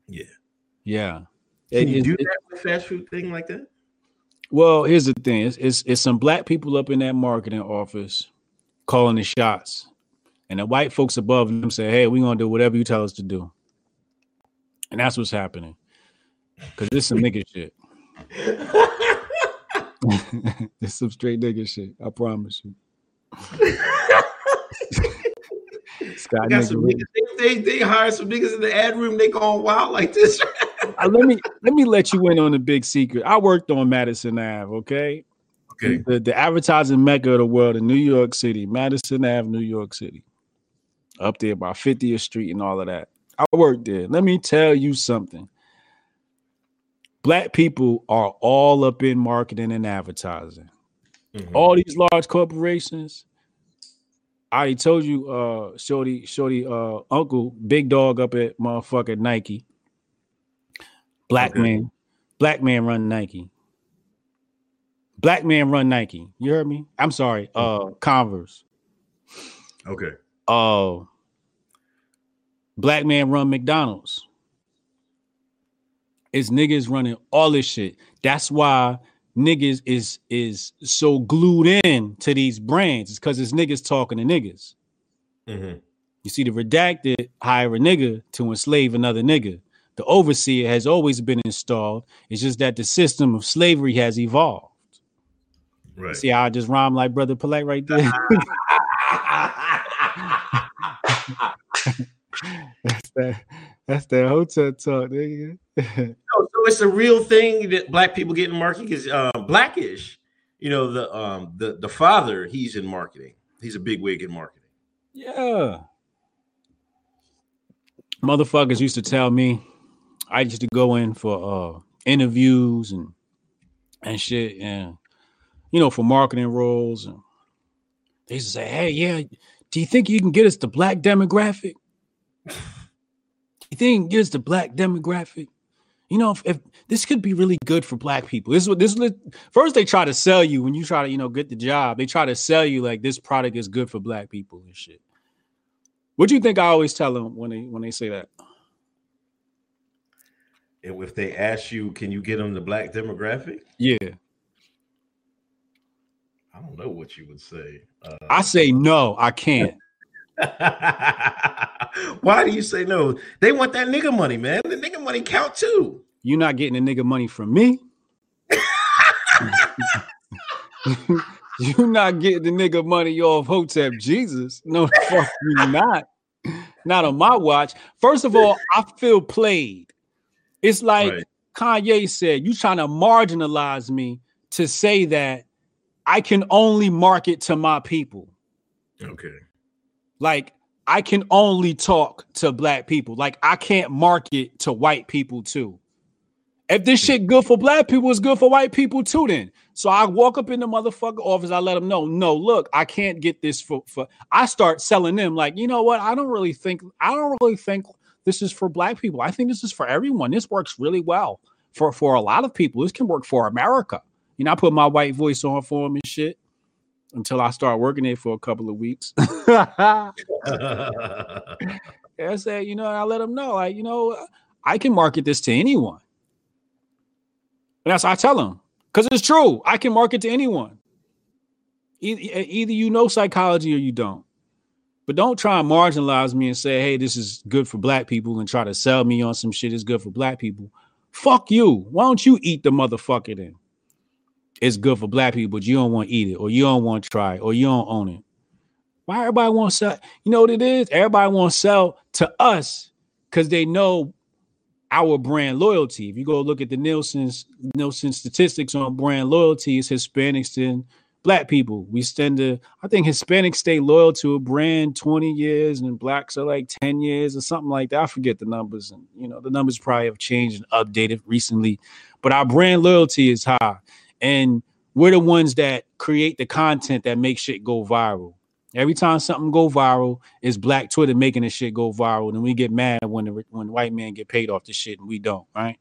Yeah. Yeah. Can It- you do it- that with a fast food thing like that? Well, here's the thing: it's, it's it's some black people up in that marketing office calling the shots, and the white folks above them say, "Hey, we're gonna do whatever you tell us to do," and that's what's happening. Cause this some nigga shit. this some straight nigga shit. I promise you. Scott Got some niggas, they, they they hire some niggas in the ad room, they going wild like this. Uh, let me let me let you in on the big secret. I worked on Madison Ave. Okay. okay. the, the advertising mecca of the world in New York City, Madison Ave, New York City, up there by 50th Street and all of that. I worked there. Let me tell you something. Black people are all up in marketing and advertising. Mhm. All these large corporations. I already told you, uh, Shorty, Shorty, uh, Uncle, big dog up at motherfucking Nike. Black Okay. man, black man run Nike. Black man run Nike. You heard me? I'm sorry. Uh, Converse. Okay. Uh, black man run McDonald's. It's niggas running all this shit. That's why niggas is is so glued in to these brands. It's because it's niggas talking to niggas. Mhm. You see, the redacted hire a nigga to enslave another nigga. The overseer has always been installed. It's just that the system of slavery has evolved. Right. See I just rhyme like Brother Polight right there? that's that. That's that hotep talk, nigga. So, so it's a real thing that black people get in marketing because uh, Black-ish, you know, the um the the father he's in marketing. He's a big wig in marketing. yeah. Motherfuckers used to tell me I used to go in for uh interviews and and shit and you know for marketing roles and they used to say, Hey, yeah, do you think you can get us the black demographic? you think you can get us the black demographic? You know, if, if this could be really good for black people. This is what this is first they try to sell you when you try to, you know, get the job. They try to sell you like this product is good for black people and shit. What do you think I always tell them when they when they say that? And if they ask you, can you get them the black demographic? Yeah. I don't know what you would say. Uh, I say no, I can't. Why do you say no? They want that nigga money, man. The nigga money count too. You're not getting the nigga money from me. You're not getting the nigga money off Hotep Jesus. No, fuck you not. Not on my watch. First of all, I feel played. It's like Right. Kanye said, you trying to marginalize me to say that I can only market to my people. Okay. Like I can only talk to black people. Like I can't market to white people too. If this shit good for black people, it's good for white people too. Then, so I walk up in the motherfucker office. I let them know, no, look, I can't get this for. for I start selling them like, you know what? I don't really think. I don't really think this is for black people. I think this is for everyone. This works really well for for a lot of people. This can work for America. You know, I put my white voice on for them and shit until I start working it for a couple of weeks. I said, you know, I let them know, like, you know, I can market this to anyone. And that's I tell them because it's true. I can market to anyone. Either, either you know psychology or you don't. But don't try and marginalize me and say, hey, this is good for black people and try to sell me on some shit is good for black people. Fuck you. Why don't you eat the motherfucker then? It's good for black people, but you don't want to eat it, or you don't want to try it, or you don't own it. Why everybody want to? You know what it is? Everybody want to sell to us because they know our brand loyalty. If you go look at the Nielsen's Nielsen statistics on brand loyalty, it's Hispanics and black people. We tend to, I think Hispanics stay loyal to a brand 20 years and blacks are like 10 years or something like that. I forget the numbers. And you know, the numbers probably have changed and updated recently, but our brand loyalty is high. And we're the ones that create the content that makes shit go viral. Every time something go viral, it's Black Twitter making the shit go viral, and we get mad when the when white men get paid off the shit and we don't, right?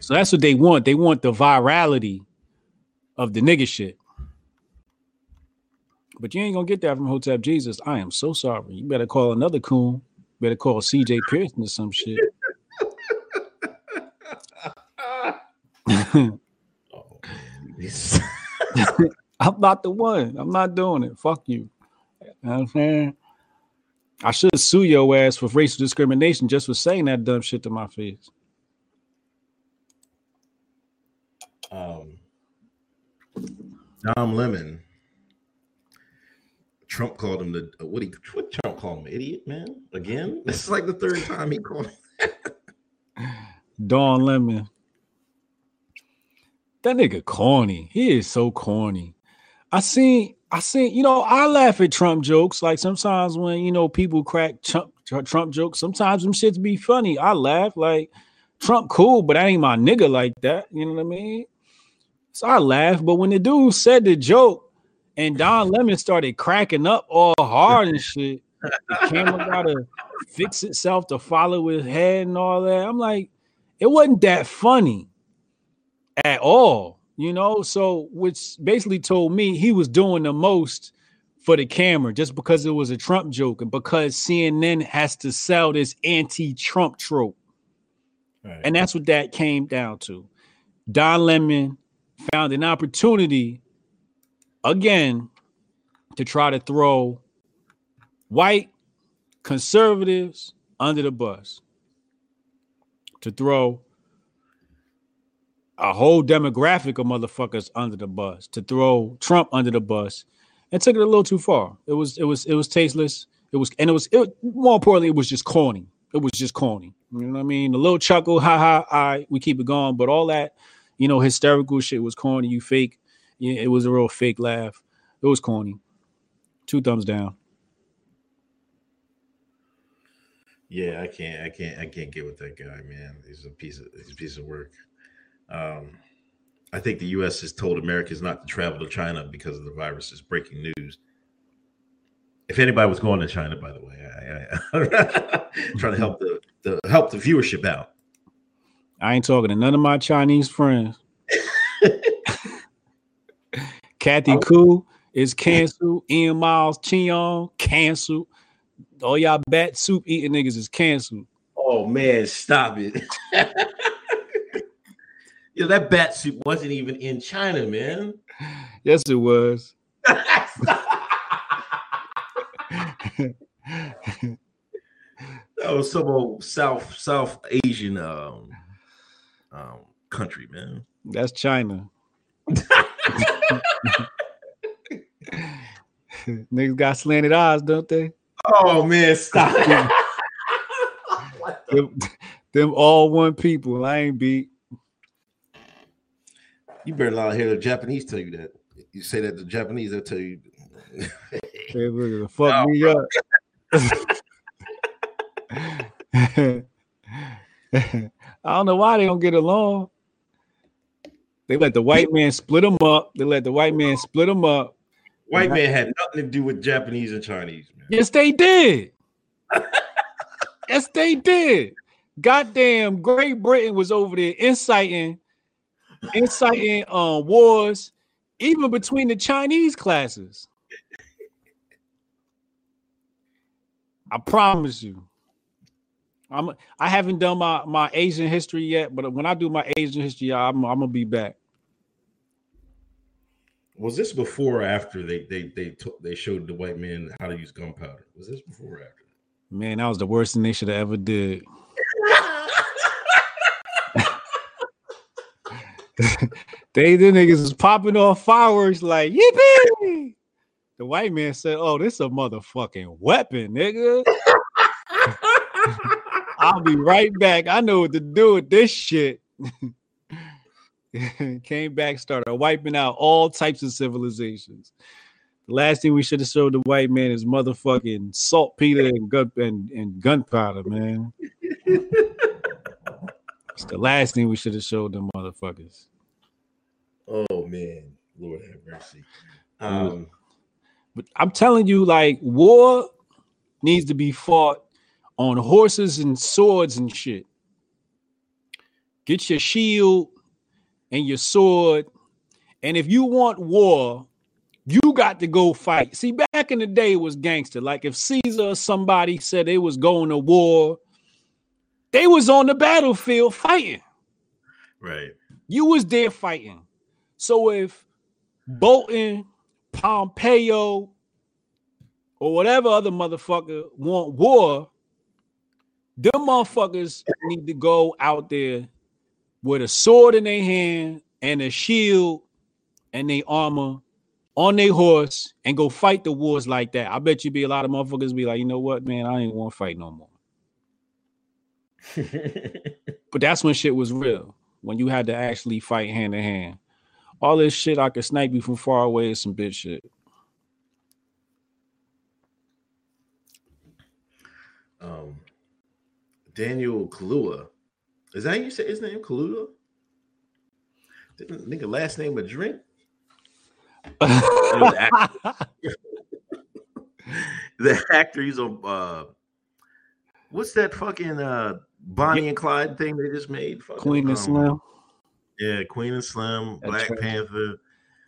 So that's what they want. They want the virality of the nigga shit. But you ain't gonna get that from Hotep Jesus. I am so sorry. You better call another coon. Better call CJ Pearson or some shit. I'm not the one. I'm not doing it. Fuck you. You know what I'm saying? I should sue your ass for racial discrimination just for saying that dumb shit to my face. um, Don Lemon. Trump called him the uh, what he what Trump called him idiot man again. This is like the third time he called him. Don Lemon. That nigga corny. He is so corny. I seen, I seen, you know, I laugh at Trump jokes. Like sometimes when you know people crack Trump, Trump jokes, sometimes them shits be funny. I laugh like Trump cool, but I ain't my nigga like that. You know what I mean? So I laugh. But when the dude said the joke and Don Lemon started cracking up all hard and shit, the camera gotta fix itself to follow his head and all that. I'm like, it wasn't that funny at all, you know. So, which basically told me he was doing the most for the camera just because it was a Trump joke and because CNN has to sell this anti-Trump trope. And that's what that came down to. Don Lemon found an opportunity again to try to throw white conservatives under the bus, to throw a whole demographic of motherfuckers under the bus, to throw Trump under the bus, and took it a little too far. It was it was it was tasteless. It was and it was it, more importantly, it was just corny. It was just corny. You know what I mean? A little chuckle, ha ha, right, we keep it going. But all that, you know, hysterical shit was corny. You fake. Yeah, it was a real fake laugh. It was corny. Two thumbs down. Yeah, I can't, I can't, I can't get with that guy, man. He's a piece of, he's a piece of work. Um, I think the U.S. has told Americans not to travel to China because of the virus. Is breaking news. If anybody was going to China, by the way, I, I, am trying to help the, the help the viewership out. I ain't talking to none of my Chinese friends. Kathy Koo is canceled. Ian Miles Cheong canceled. All y'all bat soup eating niggas is canceled. Oh man, stop it! Yo, that bat suit wasn't even in China, man. Yes, it was. That was some old South South Asian um, um country, man. That's China. Niggas got slanted eyes, don't they? Oh man, stop. Them, them all one people. I ain't beat. You better not hear the Japanese tell you that. You say that the Japanese they'll tell you. Hey, look fuck Oh, me up. I don't know why they don't get along. They let the white man split them up. They let the white man split them up. White man had nothing to do with Japanese and Chinese, man. Yes, they did. yes, they did. Goddamn, Great Britain was over there inciting, inciting um wars, even between the Chinese classes. I promise you. I'm I haven't done my my Asian history yet, but when I do my Asian history, I'm, I'm gonna be back. Was this before or after they they they took they showed the white man how to use gunpowder? Was this before or after? Man, that was the worst thing they should have ever did. they the niggas was popping off fireworks like yippee. The white man said, "Oh, this a motherfucking weapon, nigga." I'll be right back. I know what to do with this shit. Came back, started wiping out all types of civilizations. The last thing we should have showed the white man is motherfucking saltpeter and gun and, and gunpowder, man. It's the last thing we should have showed them motherfuckers. Oh man, Lord have mercy. Um, But I'm telling you, like, war needs to be fought on horses and swords and shit. Get your shield and your sword. And if you want war, you got to go fight. See, back in the day, it was gangster. Like if Caesar or somebody said they was going to war, they was on the battlefield fighting. right. You was there fighting. So if Bolton, Pompeo, or whatever other motherfucker want war, them motherfuckers need to go out there with a sword in their hand and a shield and their armor on their horse and go fight the wars like that. I bet you be a lot of motherfuckers be like, you know what, man, I ain't want to fight no more. But that's when shit was real. When you had to actually fight hand to hand. All this shit I could snipe you from far away is some bitch shit. um, Daniel Kaluuya. Is that you say his name? Kaluuya? Didn't nigga last name a drink? the actor he's on uh what's that fucking uh Bonnie and Clyde thing they just made? Fucking, Queen and Slim, Yeah, Queen and Slim, That's Black right. Panther,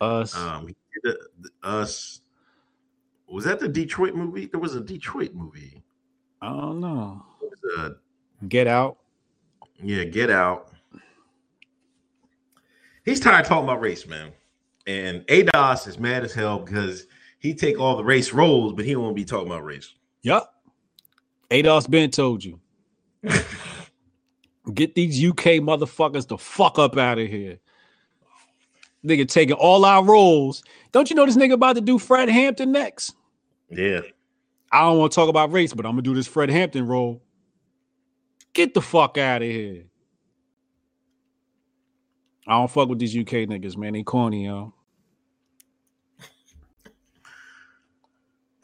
us. um did the- the- us was that the Detroit movie? There was a Detroit movie. I don't know. It was, uh, Get out. Yeah, get out. He's tired of talking about race, man. And ADOS is mad as hell because he take all the race roles, but he won't be talking about race. Yup. Adolf's been told you. Get these UK motherfuckers the fuck up out of here. Nigga taking all our roles. Don't you know this nigga about to do Fred Hampton next? Yeah. I don't want to talk about race, but I'm gonna do this Fred Hampton role. Get the fuck out of here. I don't fuck with these UK niggas, man. They corny, yo.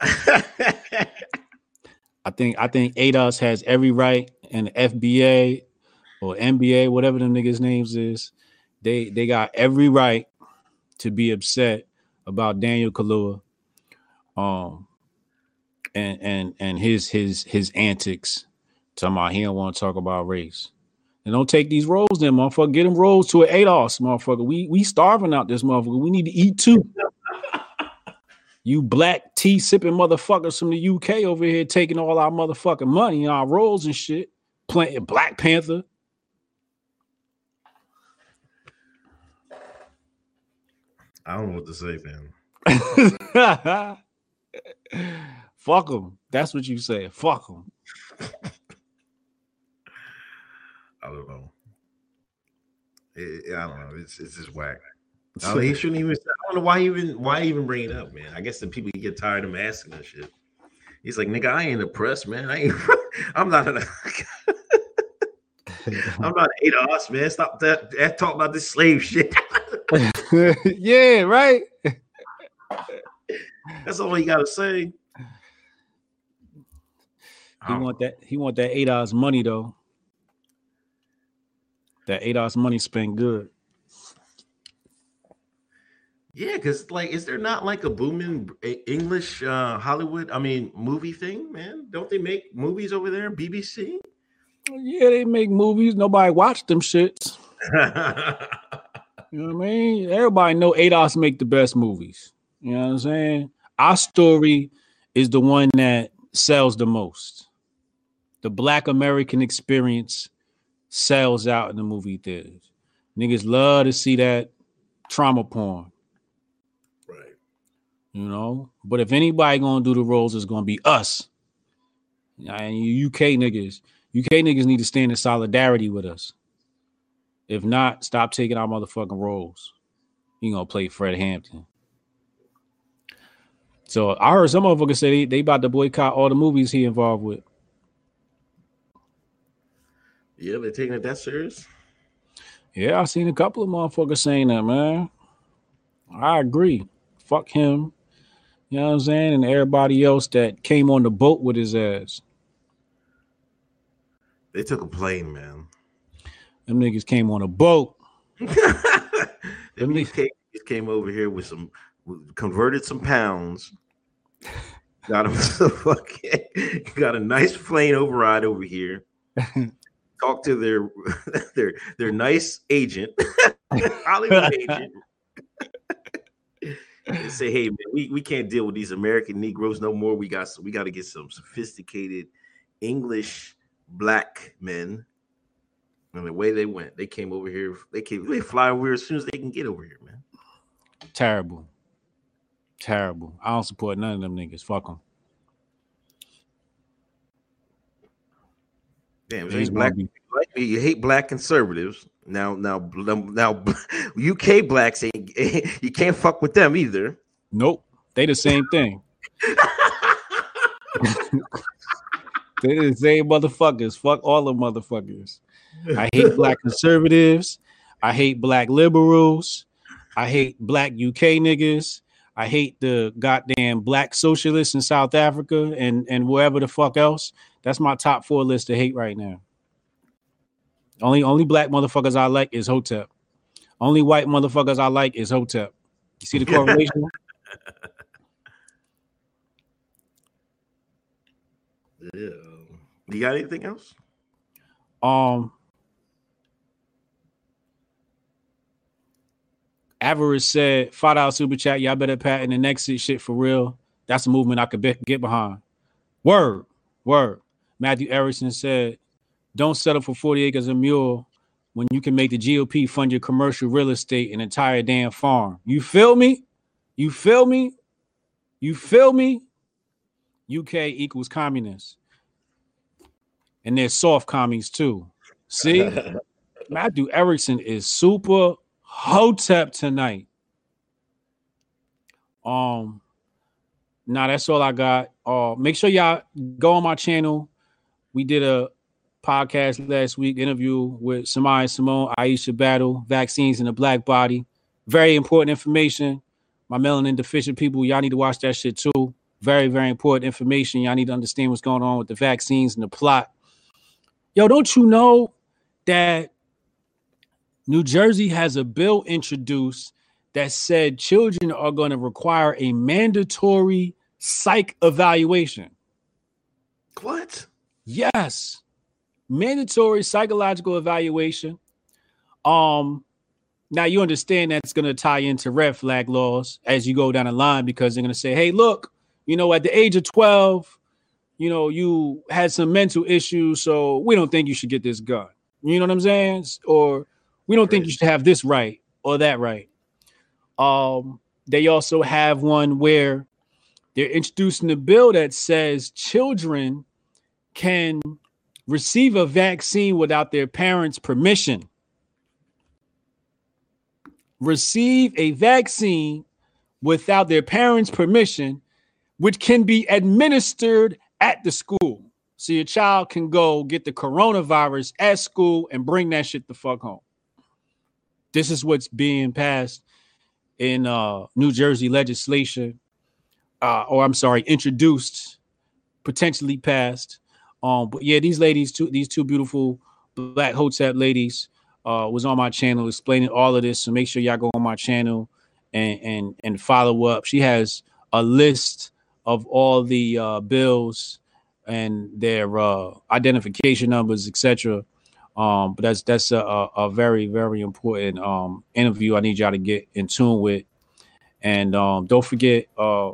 I think I think ADOS has every right, and the FBA or NBA, whatever them niggas' names is, they they got every right to be upset about Daniel Kaluuya, um, and and and his his his antics. Talking about he don't want to talk about race. And don't take these roles, then, motherfucker. Get them roles to an ADOS, motherfucker. We we starving out this motherfucker. We need to eat too. You black tea sipping motherfuckers from the UK over here taking all our motherfucking money and our roles and shit. Playing Black Panther. I don't know what to say, man. Fuck them. That's what you say. Fuck them. I don't know. It- I don't know. It's it's just whack. Oh, he shouldn't even. I don't know why even why even bring it up, man. I guess the people get tired of him asking that shit. He's like, nigga, I ain't oppressed, man. I ain't. I'm not. An, I'm not an ADOS, man. Stop that. that talk about this slave shit. yeah, right. That's all he got to say. He want that. He want that eight ADOS money though. That eight ADOS money spent good. Yeah, because like, is there not like a booming English uh Hollywood? I mean, movie thing, man. Don't they make movies over there? BBC. Yeah, they make movies. Nobody watch them shits. You know what I mean? Everybody know ADOS make the best movies. You know what I'm saying? Our story is the one that sells the most. The Black American experience sells out in the movie theaters. Niggas love to see that trauma porn. right. you know. But if anybody gonna do the roles, it's gonna be us. And you UK niggas, UK niggas need to stand in solidarity with us. If not, stop taking our motherfucking roles. You gonna play Fred Hampton. So I heard some motherfuckers say they, they about to boycott all the movies he involved with. Yeah, they're taking it that serious. Yeah, I seen a couple of motherfuckers saying that, man. I agree. Fuck him. You know what I'm saying? And everybody else that came on the boat with his ass. They took a plane, man. Them niggas came on a boat. Them niggas came, came over here with some converted some pounds. Got them some fucking got a nice plane override over here. Talk to their their their nice agent, Hollywood agent. and say, hey man, we, we can't deal with these American Negroes no more. We got we got to get some sophisticated English black men. And the way they went, they came over here. They came. They fly over here as soon as they can get over here, man. Terrible. Terrible. I don't support none of them niggas. Fuck them. Damn, you black. be- you hate black conservatives. Now, now, now, UK blacks ain't. You can't fuck with them either. Nope. They the same thing. they the same motherfuckers. Fuck all the motherfuckers. I hate black conservatives. I hate black liberals. I hate black UK niggas. I hate the goddamn black socialists in South Africa and and wherever the fuck else. That's my top four list to hate right now. Only only black motherfuckers I like is Hotep. Only white motherfuckers I like is Hotep. You see the correlation? Yeah. You got anything else? Um, Avarice said, "Five dollar super chat. Y'all better patent the next shit for real. That's a movement I could be- get behind." Word, word. Matthew Erickson said, "Don't settle for forty acres of mule when you can make the GOP fund your commercial real estate an entire damn farm." You feel me? You feel me? You feel me? UK equals communist. And they're soft commies too. See? Matthew Erickson is super hotep tonight. Um, now that's all I got. Uh, make sure y'all go on my channel. We did a podcast last week interview with Samaya Simone, Aisha Battle, vaccines in the black body. Very important information. My melanin deficient people, y'all need to watch that shit too. Very, very important information. Y'all need to understand what's going on with the vaccines and the plot. Yo, don't you know that New Jersey has a bill introduced that said children are going to require a mandatory psych evaluation? What? Yes. Mandatory psychological evaluation. Um now you understand that's going to tie into red flag laws as you go down the line because they're going to say, "Hey, look, you know, at the age of 12, you know, you had some mental issues, so we don't think you should get this gun." You know what I'm saying? Or we don't think you should have this right or that right. Um they also have one where they're introducing a bill that says children can receive a vaccine without their parents' permission. receive a vaccine without their parents' permission, which can be administered at the school. So your child can go get the coronavirus at school and bring that shit the fuck home. This is what's being passed in uh, New Jersey legislation, uh, or I'm sorry, introduced, potentially passed. Um, but yeah, these ladies, two these two beautiful black hotep ladies, uh, was on my channel explaining all of this. So make sure y'all go on my channel and and and follow up. She has a list of all the uh, bills and their uh, identification numbers, etc. Um, but that's that's a, a, a very very important um, interview. I need y'all to get in tune with, and um, don't forget uh,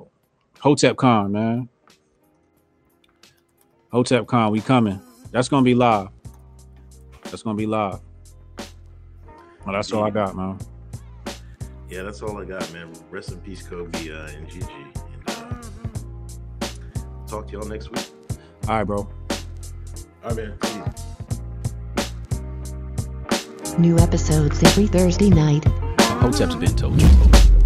Hotep Con, man. Hotep Con, we coming. That's gonna be live. That's gonna be live. Well, that's all I got, man. Yeah, that's all I got, man. Rest in peace, Kobe uh, and Gigi. And, uh, talk to y'all next week. All right, bro. All right, man. New episodes every Thursday night. Been told you.